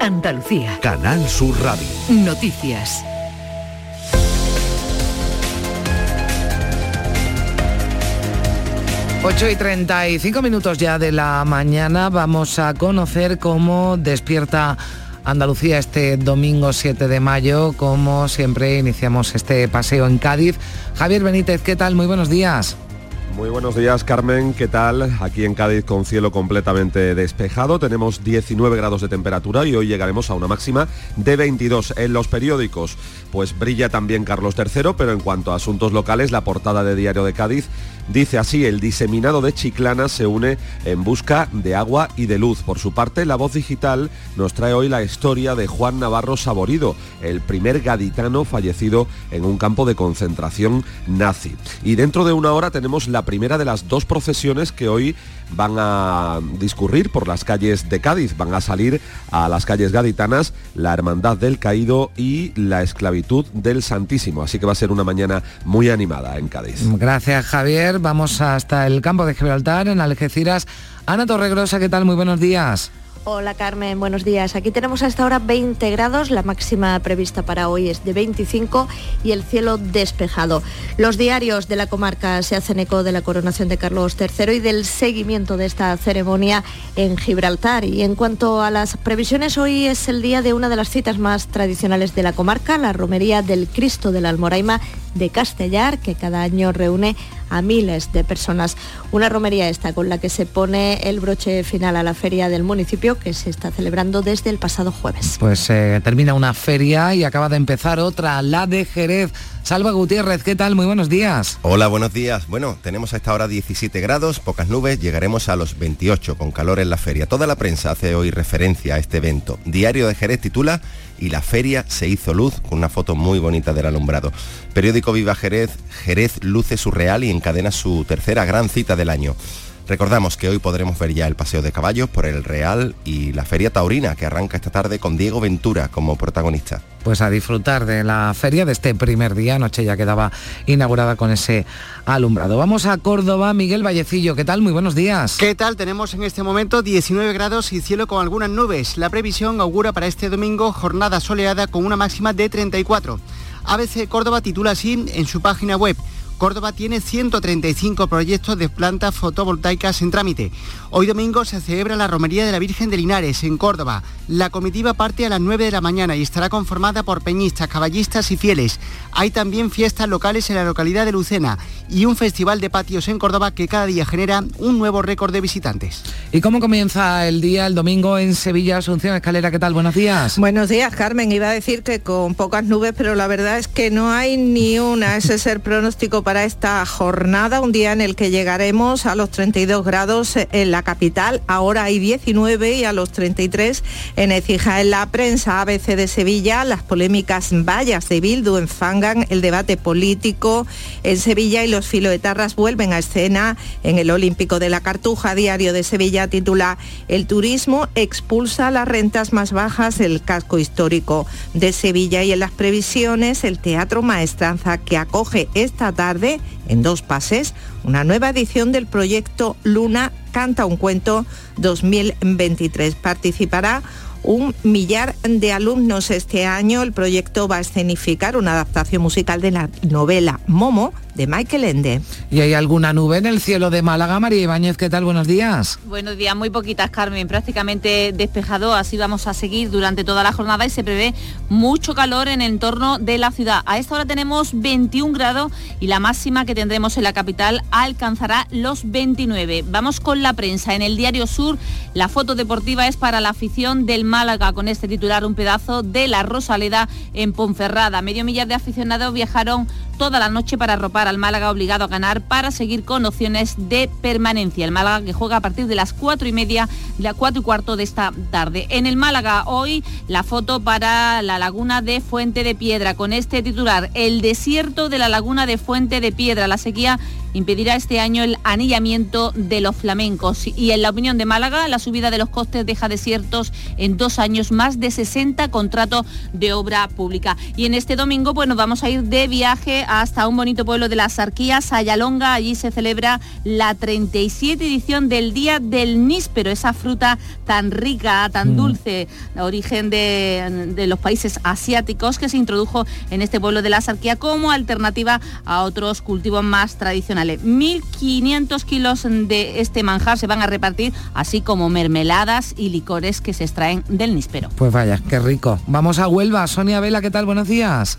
Andalucía. Canal Sur Radio. Noticias. Ocho y 35 minutos ya de la mañana vamos a conocer cómo despierta Andalucía este domingo 7 de mayo. Como siempre iniciamos este paseo en Cádiz. Javier Benítez, ¿qué tal? Muy buenos días. Muy buenos días, Carmen. ¿Qué tal? Aquí en Cádiz con cielo completamente despejado. Tenemos 19 grados de temperatura y hoy llegaremos a una máxima de 22. En los periódicos, pues brilla también Carlos III, pero en cuanto a asuntos locales, la portada de Diario de Cádiz Dice así, el diseminado de Chiclana se une en busca de agua y de luz. Por su parte, La Voz Digital nos trae hoy la historia de Juan Navarro Saborido, el primer gaditano fallecido en un campo de concentración nazi. Y dentro de una hora tenemos la primera de las dos procesiones que hoy van a discurrir por las calles de Cádiz, van a salir a las calles gaditanas la Hermandad del Caído y la Esclavitud del Santísimo. Así que va a ser una mañana muy animada en Cádiz. Gracias Javier. Vamos hasta el campo de Gibraltar, en Algeciras. Ana Torregrosa, ¿qué tal? Muy buenos días. Hola Carmen, buenos días. Aquí tenemos hasta ahora 20 grados, la máxima prevista para hoy es de 25 y el cielo despejado. Los diarios de la comarca se hacen eco de la coronación de Carlos III y del seguimiento de esta ceremonia en Gibraltar. Y en cuanto a las previsiones, hoy es el día de una de las citas más tradicionales de la comarca, la romería del Cristo de la Almoraima de Castellar, que cada año reúne a miles de personas. Una romería esta con la que se pone el broche final a la feria del municipio que se está celebrando desde el pasado jueves. Pues eh, termina una feria y acaba de empezar otra, la de Jerez. Salva Gutiérrez, ¿qué tal? Muy buenos días. Hola, buenos días. Bueno, tenemos a esta hora 17 grados, pocas nubes, llegaremos a los 28 con calor en la feria. Toda la prensa hace hoy referencia a este evento. Diario de Jerez titula y la feria se hizo luz con una foto muy bonita del alumbrado. Periódico Viva Jerez, Jerez luce surreal y encadena su tercera gran cita del año. Recordamos que hoy podremos ver ya el paseo de caballos por el Real y la Feria Taurina que arranca esta tarde con Diego Ventura como protagonista. Pues a disfrutar de la feria de este primer día, noche ya quedaba inaugurada con ese alumbrado. Vamos a Córdoba, Miguel Vallecillo, ¿qué tal? Muy buenos días. ¿Qué tal? Tenemos en este momento 19 grados y cielo con algunas nubes. La previsión augura para este domingo jornada soleada con una máxima de 34. ABC Córdoba titula así en su página web. Córdoba tiene 135 proyectos de plantas fotovoltaicas en trámite. Hoy domingo se celebra la Romería de la Virgen de Linares en Córdoba. La comitiva parte a las 9 de la mañana y estará conformada por peñistas, caballistas y fieles. Hay también fiestas locales en la localidad de Lucena y un festival de patios en Córdoba que cada día genera un nuevo récord de visitantes. ¿Y cómo comienza el día, el domingo en Sevilla, Asunción Escalera? ¿Qué tal? Buenos días. Buenos días, Carmen. Iba a decir que con pocas nubes, pero la verdad es que no hay ni una. Ese es el pronóstico para esta jornada, un día en el que llegaremos a los 32 grados en la capital. Ahora hay 19 y a los 33 en Ecija. En la prensa ABC de Sevilla, las polémicas vallas de Bildu enfangan el debate político en Sevilla y los filoetarras vuelven a escena en el Olímpico de la Cartuja. Diario de Sevilla titula El turismo expulsa las rentas más bajas del casco histórico de Sevilla y en las previsiones el Teatro Maestranza que acoge esta tarde en dos pases una nueva edición del proyecto Luna Canta un cuento 2023. Participará un millar de alumnos este año. El proyecto va a escenificar una adaptación musical de la novela Momo de Michael Ende. ¿Y hay alguna nube en el cielo de Málaga? María Ibáñez, ¿qué tal? Buenos días. Buenos días, muy poquitas, Carmen, prácticamente despejado, así vamos a seguir durante toda la jornada y se prevé mucho calor en el entorno de la ciudad. A esta hora tenemos 21 grados y la máxima que tendremos en la capital alcanzará los 29. Vamos con la prensa. En el Diario Sur, la foto deportiva es para la afición del Málaga, con este titular un pedazo de la Rosaleda en Ponferrada. Medio millar de aficionados viajaron toda la noche para arropar al Málaga obligado a ganar para seguir con opciones de permanencia. El Málaga que juega a partir de las cuatro y media, de las cuatro y cuarto de esta tarde. En el Málaga hoy la foto para la laguna de Fuente de Piedra con este titular, el desierto de la laguna de Fuente de Piedra. La sequía impedirá este año el anillamiento de los flamencos. Y en la opinión de Málaga, la subida de los costes deja desiertos en dos años más de 60 contratos de obra pública. Y en este domingo, pues nos vamos a ir de viaje hasta un bonito pueblo de las Arquías, Ayalonga. Allí se celebra la 37 edición del Día del Níspero, esa fruta tan rica, tan Mm. dulce, origen de, de los países asiáticos, que se introdujo en este pueblo de la Sarquía como alternativa a otros cultivos más tradicionales. 1.500 kilos de este manjar se van a repartir, así como mermeladas y licores que se extraen del níspero. Pues vaya, qué rico. Vamos a Huelva. Sonia Vela, ¿qué tal? Buenos días.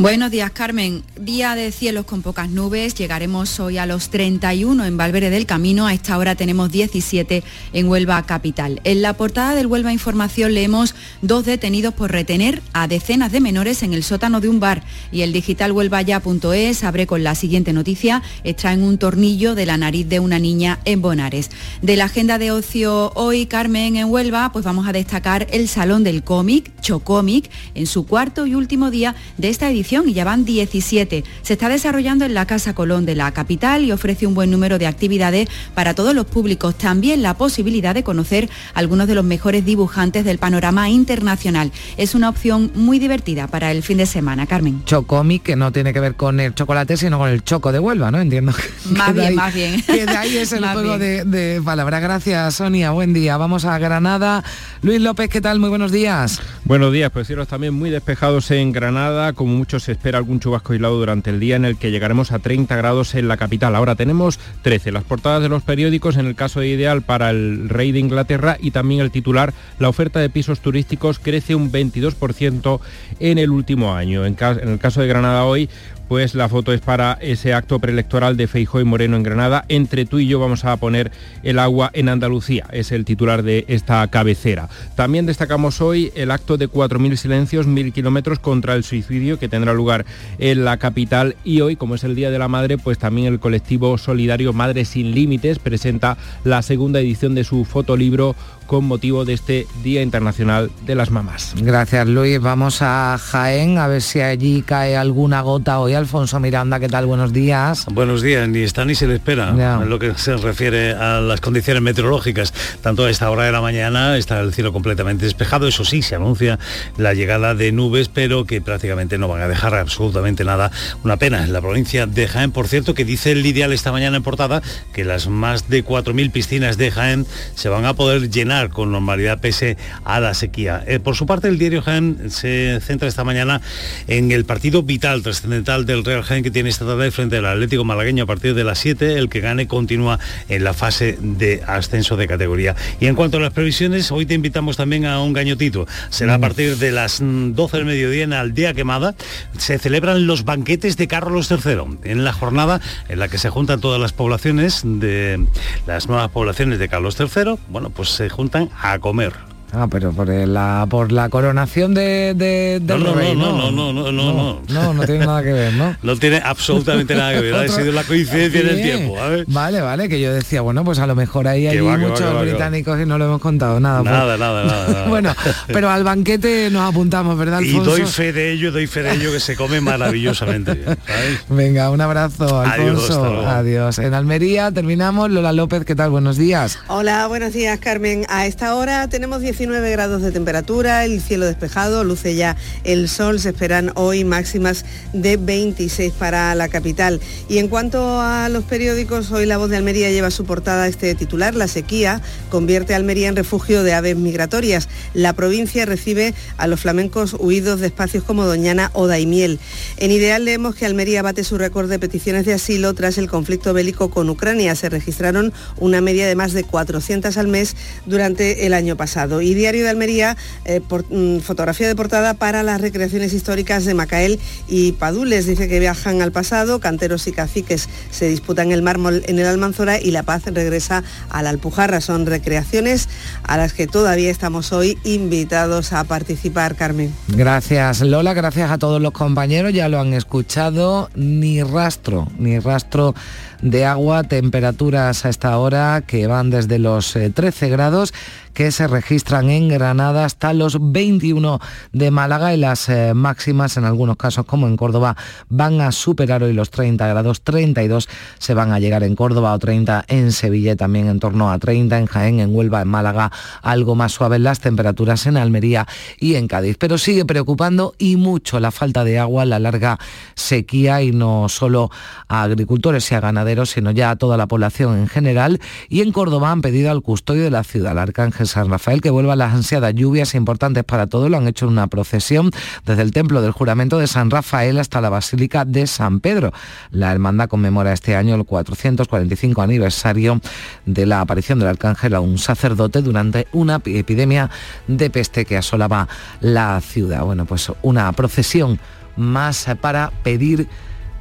Buenos días, Carmen. Día de cielos con pocas nubes. Llegaremos hoy a los 31 en Valverde del Camino. A esta hora tenemos 17 en Huelva Capital. En la portada del Huelva Información leemos dos detenidos por retener a decenas de menores en el sótano de un bar. Y el digital huelvaya.es abre con la siguiente noticia. Extraen un tornillo de la nariz de una niña en Bonares. De la agenda de ocio hoy, Carmen, en Huelva, pues vamos a destacar el Salón del Cómic, Chocómic, en su cuarto y último día de esta edición y ya van 17. Se está desarrollando en la Casa Colón de la capital y ofrece un buen número de actividades para todos los públicos. También la posibilidad de conocer algunos de los mejores dibujantes del panorama internacional. Es una opción muy divertida para el fin de semana, Carmen. Chocomic, que no tiene que ver con el chocolate, sino con el choco de Huelva, ¿no? Entiendo. que- Más que bien, ahí- más bien. Que de ahí es el Más juego de, palabras. Gracias, Sonia. Buen día. Vamos a Granada. Luis López, ¿qué tal? Muy buenos días. Buenos días, pues cielos también muy despejados en Granada, como se espera algún chubasco aislado durante el día en el que llegaremos a 30 grados en la capital. Ahora tenemos 13, las portadas de los periódicos en el caso de ideal para el rey de Inglaterra y también el titular, la oferta de pisos turísticos crece un 22% en el último año. En el caso de Granada hoy, pues la foto es para ese acto preelectoral de Feijóo y Moreno en Granada. Entre tú y yo vamos a poner el agua en Andalucía, es el titular de esta cabecera. También destacamos hoy el acto de 4.000 silencios, 1.000 kilómetros contra el suicidio que tendrá lugar en la capital y hoy, como es el Día de la Madre, pues también el colectivo solidario Madres sin Límites presenta la segunda edición de su fotolibro con motivo de este Día Internacional de las Mamás. Gracias, Luis. Vamos a Jaén, a ver si allí cae alguna gota hoy. Alfonso Miranda, ¿qué tal? Buenos días. Buenos días, ni está ni se le espera Ya. en lo que se refiere a las condiciones meteorológicas. Tanto a esta hora de la mañana está el cielo completamente despejado, eso sí, se anuncia la llegada de nubes, pero que prácticamente no van a dejar absolutamente nada. Una pena en la provincia de Jaén, por cierto, que dice el Lidial esta mañana en portada que las más de 4.000 piscinas de Jaén se van a poder llenar con normalidad pese a la sequía. Eh, por su parte, el diario Jaén se centra esta mañana en el partido vital, trascendental del Real Jaén que tiene esta tarde frente al Atlético Malagueño a partir de las 7. El que gane continúa en la fase de ascenso de categoría. Y en cuanto a las previsiones, hoy te invitamos también a un gañotito. Será a partir de las mm, 12 del mediodía en Aldea Quemada. Se celebran los banquetes de Carlos III. En la jornada en la que se juntan todas las poblaciones de las nuevas poblaciones de Carlos III, bueno, pues se juntan a comer. Ah, pero por la, por la coronación de, de- del No, no, rey, no, ¿no? no, no, no, no, no. No, no tiene nada que ver, ¿no? No tiene absolutamente nada que ver. Ha sido la coincidencia en el tiempo. ¿sabes? Vale, vale, que yo decía, bueno, pues a lo mejor ahí hay Que va, que va, muchos que va, que va. británicos y no lo hemos contado nada. pues. Nada, nada, nada, nada. bueno, pero al banquete nos apuntamos, ¿verdad, Y Alfonso? doy fe de ello, doy fe de ello que se come maravillosamente bien. ¿sabes? Venga, un abrazo, Adiós, Alfonso. luego. Adiós. En Almería terminamos. Lola López, ¿qué tal? Buenos días. Hola, buenos días Carmen. A esta hora tenemos 19 grados de temperatura, el cielo despejado, luce ya el sol, se esperan hoy máximas de 26 para la capital. Y en cuanto a los periódicos, hoy La Voz de Almería lleva su portada este titular, La sequía convierte a Almería en refugio de aves migratorias. La provincia recibe a los flamencos huidos de espacios como Doñana o Daimiel. En Ideal leemos que Almería bate su récord de peticiones de asilo tras el conflicto bélico con Ucrania. Se registraron una media de más de 400 al mes durante el año pasado. Y Diario de Almería, eh, mm, fotografía de portada para las recreaciones históricas de Macael y Padules. Dice que viajan al pasado, canteros y caciques se disputan el mármol en el Almanzora y La Paz regresa a la Alpujarra. Son recreaciones a las que todavía estamos hoy invitados a participar, Carmen. Gracias, Lola. Gracias a todos los compañeros. Ya lo han escuchado. Ni rastro, ni rastro de agua, temperaturas a esta hora que van desde los 13 eh, grados que se registran en Granada hasta los 21 de Málaga y las eh, máximas en algunos casos como en Córdoba van a superar hoy los 30 grados, 32 se van a llegar en Córdoba o 30 en Sevilla también en torno a 30 en Jaén, en Huelva, en Málaga, algo más suaves las temperaturas en Almería y en Cádiz. Pero sigue preocupando y mucho la falta de agua, la larga sequía y no solo a agricultores y a ganaderos, sino ya a toda la población en general. Y en Córdoba han pedido al custodio de la ciudad, al arcángel San Rafael, que vuelva las ansiadas lluvias importantes para todos. Lo han hecho en una procesión desde el Templo del Juramento de San Rafael hasta la Basílica de San Pedro. La hermandad conmemora este año el 445 aniversario de la aparición del arcángel a un sacerdote durante una epidemia de peste que asolaba la ciudad. Bueno, pues una procesión más para pedir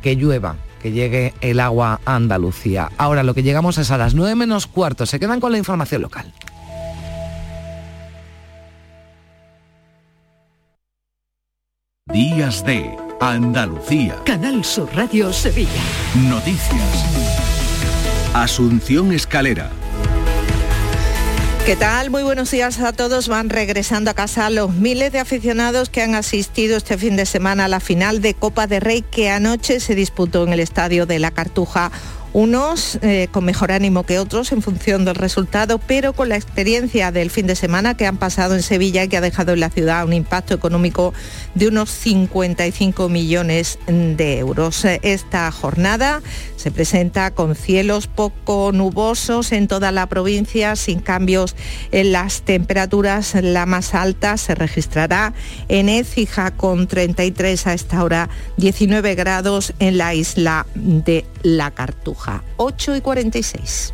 que llueva que llegue el agua a Andalucía. Ahora lo que llegamos es a las 9 menos cuarto. Se quedan con la información local. Días de Andalucía. Canal Sur Radio Sevilla. Noticias. Asunción Escalera. ¿Qué tal? Muy buenos días a todos. Van regresando a casa los miles de aficionados que han asistido este fin de semana a la final de Copa de Rey que anoche se disputó en el estadio de la Cartuja unos eh, con mejor ánimo que otros en función del resultado, pero con la experiencia del fin de semana que han pasado en Sevilla y que ha dejado en la ciudad un impacto económico de unos 55 millones de euros. Esta jornada se presenta con cielos poco nubosos en toda la provincia, sin cambios en las temperaturas. La más alta se registrará en Écija con 33 a esta hora, 19 grados en la isla de La Cartuja. 8 y 46.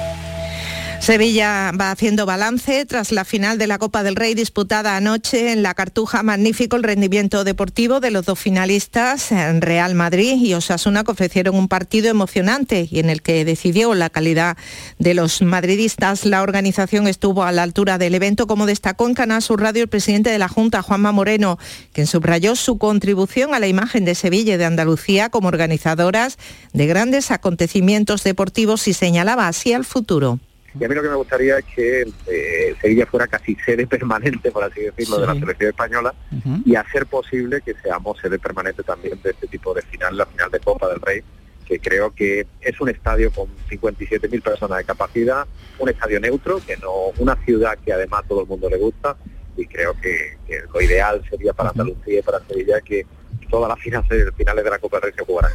Sevilla va haciendo balance tras la final de la Copa del Rey disputada anoche en la Cartuja. Magnífico el rendimiento deportivo de los dos finalistas, en Real Madrid y Osasuna, que ofrecieron un partido emocionante y en el que decidió la calidad de los madridistas. La organización estuvo a la altura del evento, como destacó en Canal Sur Radio el presidente de la Junta, Juanma Moreno, quien subrayó su contribución a la imagen de Sevilla y de Andalucía como organizadoras de grandes acontecimientos deportivos y señalaba así al futuro. Y a mí lo que me gustaría es que eh, Sevilla fuera casi sede permanente, por así decirlo, de la selección española y hacer posible que seamos sede permanente también de este tipo de final, la final de Copa del Rey, que creo que es un estadio con 57.000 personas de capacidad, un estadio neutro, que no una ciudad que además todo el mundo le gusta y creo que, lo ideal sería para Andalucía y para Sevilla que todas las finales, finales de la Copa del Rey se jugaran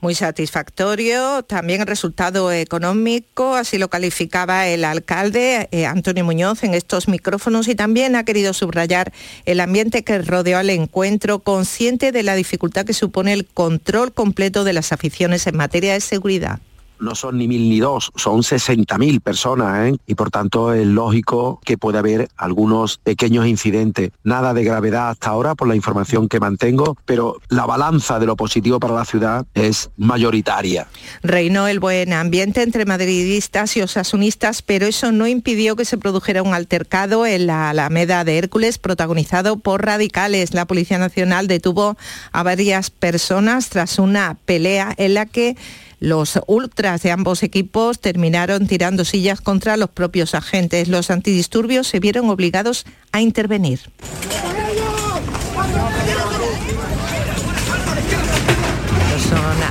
muy satisfactorio. También el resultado económico, así lo calificaba el alcalde eh, Antonio Muñoz en estos micrófonos y también ha querido subrayar el ambiente que rodeó al encuentro, consciente de la dificultad que supone el control completo de las aficiones en materia de seguridad no son ni mil ni dos, son 60.000 personas ¿eh? y por tanto es lógico que pueda haber algunos pequeños incidentes. Nada de gravedad hasta ahora por la información que mantengo, pero la balanza de lo positivo para la ciudad es mayoritaria. Reinó el buen ambiente entre madridistas y osasunistas, pero eso no impidió que se produjera un altercado en la Alameda de Hércules protagonizado por radicales. La Policía Nacional detuvo a varias personas tras una pelea en la que los ultras de ambos equipos terminaron tirando sillas contra los propios agentes. Los antidisturbios se vieron obligados a intervenir.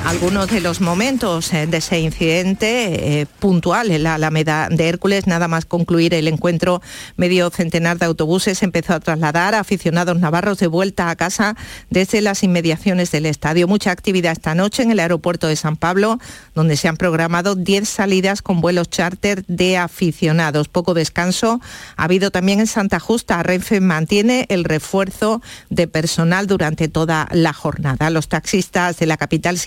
Algunos de los momentos eh, de ese incidente eh, puntual en la Alameda de Hércules. Nada más concluir el encuentro, medio centenar de autobuses empezó a trasladar a aficionados navarros de vuelta a casa desde las inmediaciones del estadio. Mucha actividad esta noche en el aeropuerto de San Pablo, donde se han programado 10 salidas con vuelos charter de aficionados. Poco descanso ha habido también en Santa Justa. Renfe mantiene el refuerzo de personal durante toda la jornada. Los taxistas de la capital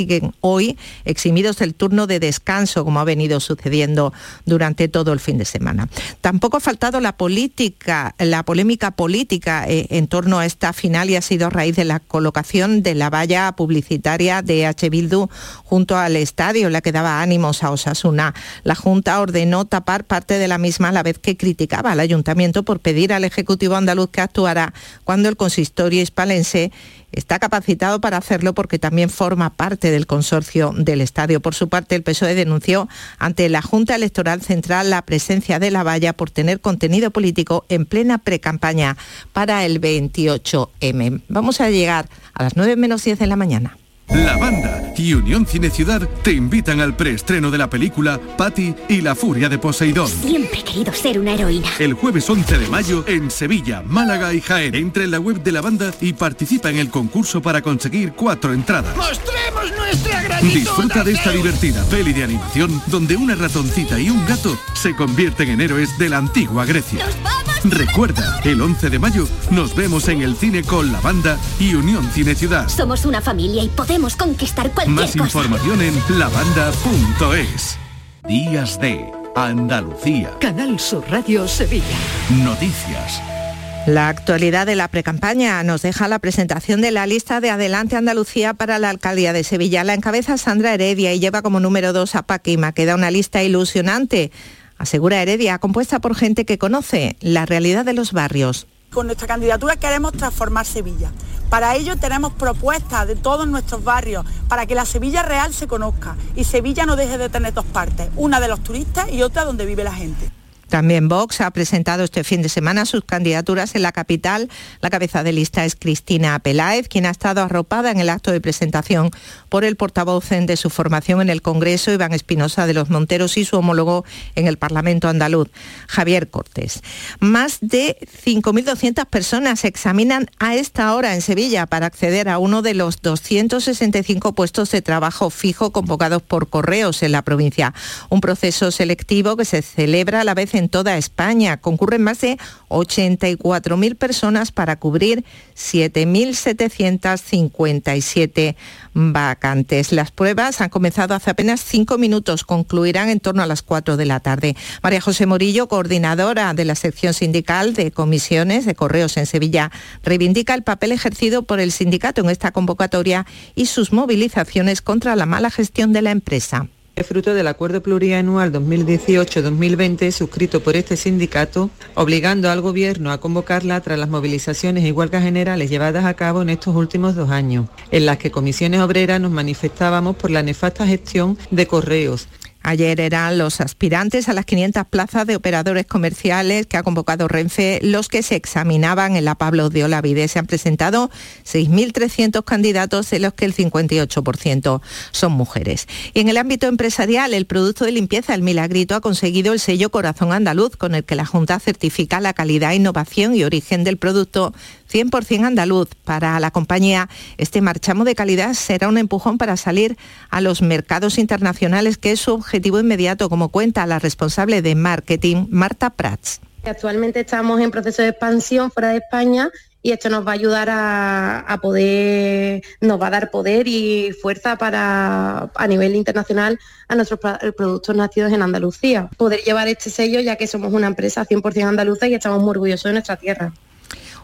hoy eximidos del turno de descanso, como ha venido sucediendo durante todo el fin de semana. Tampoco ha faltado la política, la polémica política eh, en torno a esta final y ha sido a raíz de la colocación de la valla publicitaria de H. Bildu junto al estadio, la que daba ánimos a Osasuna. La Junta ordenó tapar parte de la misma a la vez que criticaba al ayuntamiento por pedir al Ejecutivo andaluz que actuara cuando el consistorio hispalense está capacitado para hacerlo porque también forma parte del consorcio del estadio. Por su parte, el PSOE denunció ante la Junta Electoral Central la presencia de la valla por tener contenido político en plena precampaña para el 28M. Vamos a llegar a las 9 menos 10 de la mañana. La banda y Unión Cine Ciudad te invitan al preestreno de la película Patty y la furia de Poseidón. Siempre he querido ser una heroína. El jueves 11 de mayo en Sevilla, Málaga y Jaén. Entra en la web de la banda y participa en el concurso para conseguir cuatro entradas. ¡Mostremos nuestra gratitud! Disfruta de esta divertida peli de animación donde una ratoncita y un gato se convierten en héroes de la antigua Grecia. Recuerda, el 11 de mayo nos vemos en el cine con la banda y Unión Cine Ciudad. Somos una familia y podemos conquistar cualquier Más cosa. información en lavanda.es. Días de Andalucía. Canal Sur Radio Sevilla. Noticias. La actualidad de la precampaña nos deja la presentación de la lista de Adelante Andalucía para la alcaldía de Sevilla. La encabeza Sandra Heredia y lleva como número dos a Paquima. Queda una lista ilusionante, asegura Heredia, compuesta por gente que conoce la realidad de los barrios. Con nuestra candidatura queremos transformar Sevilla. Para ello tenemos propuestas de todos nuestros barrios para que la Sevilla real se conozca y Sevilla no deje de tener dos partes, una de los turistas y otra donde vive la gente. También Vox ha presentado este fin de semana sus candidaturas en la capital. La cabeza de lista es Cristina Peláez, quien ha estado arropada en el acto de presentación por el portavoz de su formación en el Congreso, Iván Espinosa de los Monteros, y su homólogo en el Parlamento andaluz, Javier Cortés. Más de 5.200 personas se examinan a esta hora en Sevilla para acceder a uno de los 265 puestos de trabajo fijo convocados por correos en la provincia. Un proceso selectivo que se celebra a la vez en toda España. Concurren más de 84.000 personas para cubrir 7.757 vacantes. Las pruebas han comenzado hace apenas cinco minutos, concluirán en torno a las 4 de la tarde. María José Morillo, coordinadora de la sección sindical de comisiones de correos en Sevilla, reivindica el papel ejercido por el sindicato en esta convocatoria y sus movilizaciones contra la mala gestión de la empresa. Es fruto del acuerdo plurianual 2018-2020 suscrito por este sindicato, obligando al Gobierno a convocarla tras las movilizaciones y huelgas generales llevadas a cabo en estos últimos dos años, en las que comisiones obreras nos manifestábamos por la nefasta gestión de correos, Ayer eran los aspirantes a las 500 plazas de operadores comerciales que ha convocado Renfe los que se examinaban en la Pablo de Olavide. Se han presentado 6.300 candidatos, de los que el 58% son mujeres. Y en el ámbito empresarial, el producto de limpieza, el Milagrito, ha conseguido el sello Corazón Andaluz, con el que la Junta certifica la calidad, innovación y origen del producto 100% andaluz. Para la compañía, este marchamo de calidad será un empujón para salir a los mercados internacionales, que es su objetivo inmediato, como cuenta la responsable de marketing, Marta Prats. Actualmente estamos en proceso de expansión fuera de España y esto nos va a ayudar a, poder, nos va a dar poder y fuerza para a nivel internacional a nuestros pra- productos nacidos en Andalucía. Poder llevar este sello ya que somos una empresa 100% andaluza y estamos muy orgullosos de nuestra tierra.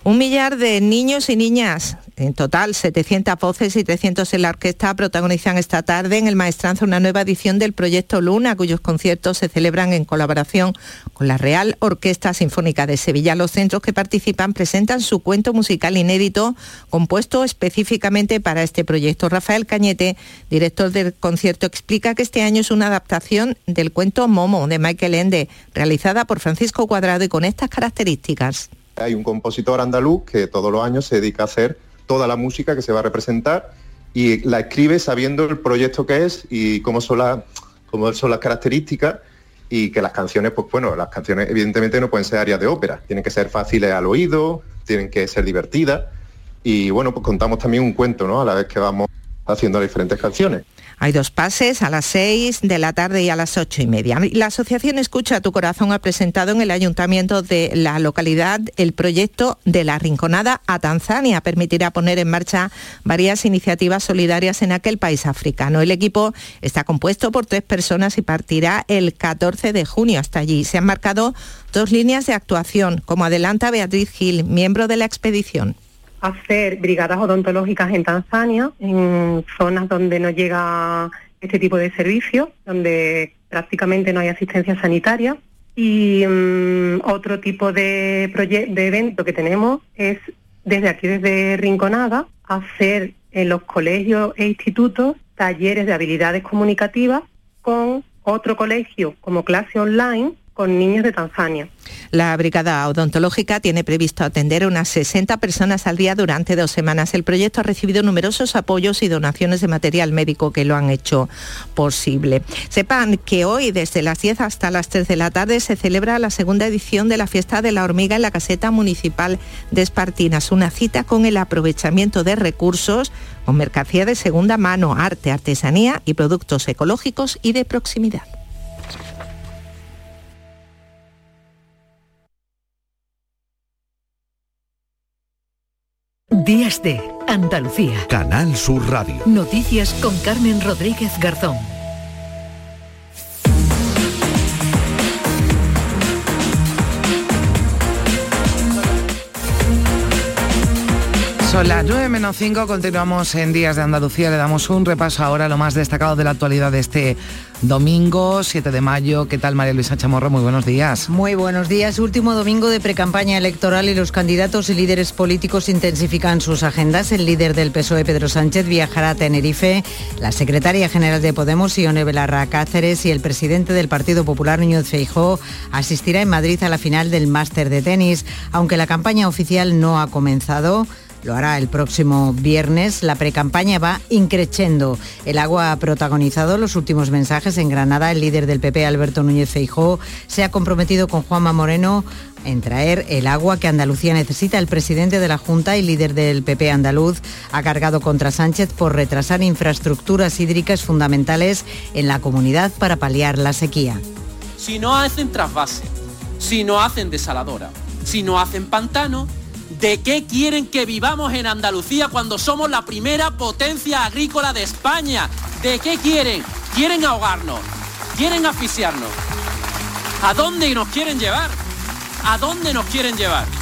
Un millar de niños y niñas, en total 700 voces y 300 en la orquesta, protagonizan esta tarde en el Maestranza una nueva edición del proyecto Luna, cuyos conciertos se celebran en colaboración con la Real Orquesta Sinfónica de Sevilla. Los centros que participan presentan su cuento musical inédito, compuesto específicamente para este proyecto. Rafael Cañete, director del concierto, explica que este año es una adaptación del cuento Momo de Michael Ende, realizada por Francisco Cuadrado y con estas características. Hay un compositor andaluz que todos los años se dedica a hacer toda la música que se va a representar y la escribe sabiendo el proyecto que es y cómo son, las cómo son las características y que las canciones, pues bueno, las canciones evidentemente no pueden ser áreas de ópera, tienen que ser fáciles al oído, tienen que ser divertidas y bueno, pues contamos también un cuento, ¿no? A la vez que vamos haciendo diferentes canciones. Hay dos pases a las 6 de la tarde y a las ocho y media. La Asociación Escucha tu Corazón ha presentado en el Ayuntamiento de la localidad el proyecto de la Rinconada a Tanzania. Permitirá poner en marcha varias iniciativas solidarias en aquel país africano. El equipo está compuesto por tres personas y partirá el 14 de junio hasta allí. Se han marcado dos líneas de actuación, como adelanta Beatriz Gil, miembro de la expedición hacer brigadas odontológicas en Tanzania, en zonas donde no llega este tipo de servicios, donde prácticamente no hay asistencia sanitaria. Y mm, otro tipo de, de evento que tenemos es desde aquí, desde Rinconada, hacer en los colegios e institutos talleres de habilidades comunicativas con otro colegio como clase online niños de Tanzania. La Brigada Odontológica tiene previsto atender unas 60 personas al día durante dos semanas. El proyecto ha recibido numerosos apoyos y donaciones de material médico que lo han hecho posible. Sepan que hoy, desde las 10 hasta las 3 de la tarde, se celebra la segunda edición de la Fiesta de la Hormiga en la Caseta Municipal de Espartinas. Una cita con el aprovechamiento de recursos, con mercancía de segunda mano, arte, artesanía y productos ecológicos y de proximidad. Días de Andalucía. Canal Sur Radio. Noticias con Carmen Rodríguez Garzón. Son las 9 menos 5, continuamos en Días de Andalucía, le damos un repaso ahora a lo más destacado de la actualidad de este domingo 7 de mayo. ¿Qué tal María Luisa Chamorro? Muy buenos días. Muy buenos días. Último domingo de precampaña electoral y los candidatos y líderes políticos intensifican sus agendas. El líder del PSOE, Pedro Sánchez, viajará a Tenerife. La secretaria general de Podemos, Ione Belarra Cáceres, y el presidente del Partido Popular, Núñez Feijó, asistirá en Madrid a la final del Máster de Tenis. Aunque la campaña oficial no ha comenzado, lo hará el próximo viernes. La precampaña va increciendo. El agua ha protagonizado los últimos mensajes en Granada. El líder del PP, Alberto Núñez Feijó, se ha comprometido con Juanma Moreno en traer el agua que Andalucía necesita. El presidente de la Junta y líder del PP andaluz ha cargado contra Sánchez por retrasar infraestructuras hídricas fundamentales en la comunidad para paliar la sequía. Si no hacen trasvase, si no hacen desaladora, si no hacen pantano, ¿De qué quieren que vivamos en Andalucía cuando somos la primera potencia agrícola de España? ¿De qué quieren? Quieren ahogarnos, quieren asfixiarnos. ¿A dónde nos quieren llevar? ¿A dónde nos quieren llevar?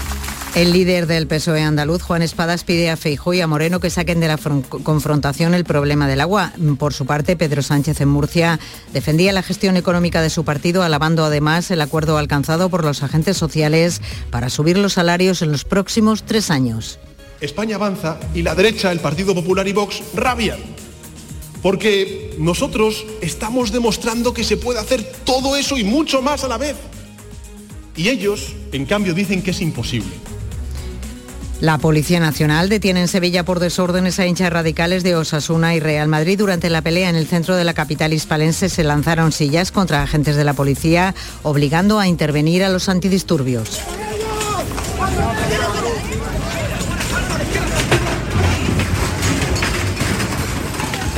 El líder del PSOE andaluz, Juan Espadas, pide a Feijó y a Moreno que saquen de la confrontación el problema del agua. Por su parte, Pedro Sánchez en Murcia defendía la gestión económica de su partido, alabando además el acuerdo alcanzado por los agentes sociales para subir los salarios en los próximos tres años. España avanza y la derecha, el Partido Popular y Vox rabian. Porque nosotros estamos demostrando que se puede hacer todo eso y mucho más a la vez. Y ellos, en cambio, dicen que es imposible. La Policía Nacional detiene en Sevilla por desórdenes a hinchas radicales de Osasuna y Real Madrid. Durante la pelea en el centro de la capital hispalense se lanzaron sillas contra agentes de la policía, obligando a intervenir a los antidisturbios.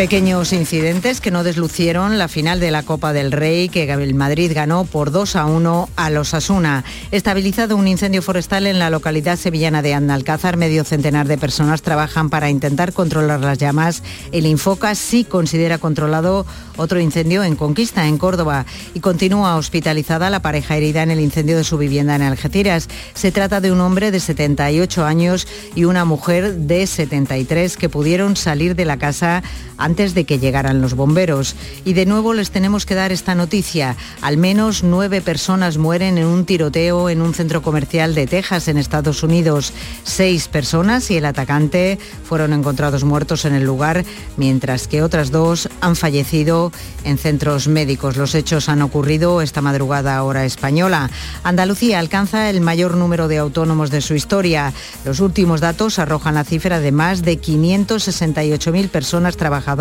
Pequeños incidentes que no deslucieron la final de la Copa del Rey que el Madrid ganó por 2 a 1 a los Asuna. Estabilizado un incendio forestal en la localidad sevillana de Andalcázar, medio centenar de personas trabajan para intentar controlar las llamas. El Infoca sí considera controlado otro incendio en Conquista, en Córdoba, y continúa hospitalizada la pareja herida en el incendio de su vivienda en Algeciras. Se trata de un hombre de 78 años y una mujer de 73 que pudieron salir de la casa de que llegaran los bomberos. Y de nuevo les tenemos que dar esta noticia. Al menos nueve personas mueren en un tiroteo en un centro comercial de Texas, en Estados Unidos. Seis personas y el atacante fueron encontrados muertos en el lugar, mientras que otras dos han fallecido en centros médicos. Los hechos han ocurrido esta madrugada hora española. Andalucía alcanza el mayor número de autónomos de su historia. Los últimos datos arrojan la cifra de más de 568.000 personas trabajadoras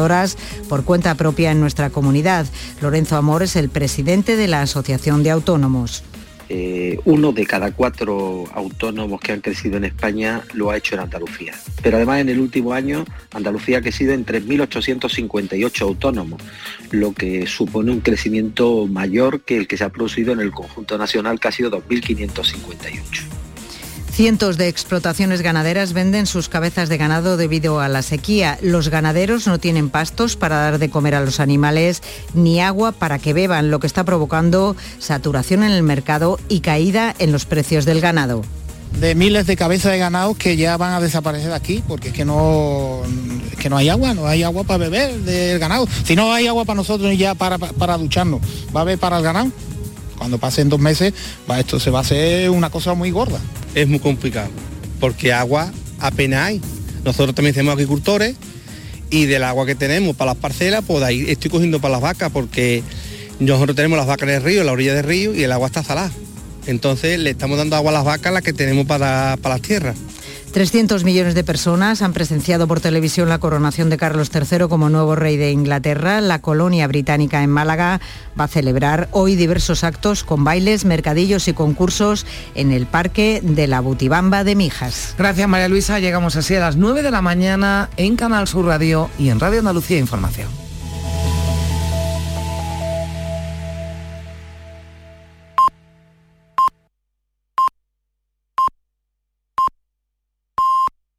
por cuenta propia en nuestra comunidad. Lorenzo Amor es el presidente de la Asociación de Autónomos. Eh, uno de cada cuatro autónomos que han crecido en España lo ha hecho en Andalucía. Pero además en el último año Andalucía ha crecido en 3.858 autónomos, lo que supone un crecimiento mayor que el que se ha producido en el conjunto nacional, que ha sido 2.558. Cientos de explotaciones ganaderas venden sus cabezas de ganado debido a la sequía. Los ganaderos no tienen pastos para dar de comer a los animales ni agua para que beban, lo que está provocando saturación en el mercado y caída en los precios del ganado de miles de cabezas de ganado que ya van a desaparecer aquí porque es que no que no hay agua, no hay agua para beber del ganado. Si no hay agua para nosotros ya para, para ducharnos, ¿va a haber para el ganado? Cuando pasen dos meses, esto se va a hacer una cosa muy gorda. Es muy complicado, porque agua apenas hay. Nosotros también somos agricultores y del agua que tenemos para las parcelas, pues ahí estoy cogiendo para las vacas, porque nosotros tenemos las vacas en el río, la orilla del río, y el agua está salada. Entonces le estamos dando agua a las vacas, las que tenemos para, para las tierras. 300 millones de personas han presenciado por televisión la coronación de Carlos III como nuevo rey de Inglaterra. La colonia británica en Málaga va a celebrar hoy diversos actos con bailes, mercadillos y concursos en el Parque de la Butibamba de Mijas. Gracias María Luisa. Llegamos así a las 9 de la mañana en Canal Sur Radio y en Radio Andalucía Información.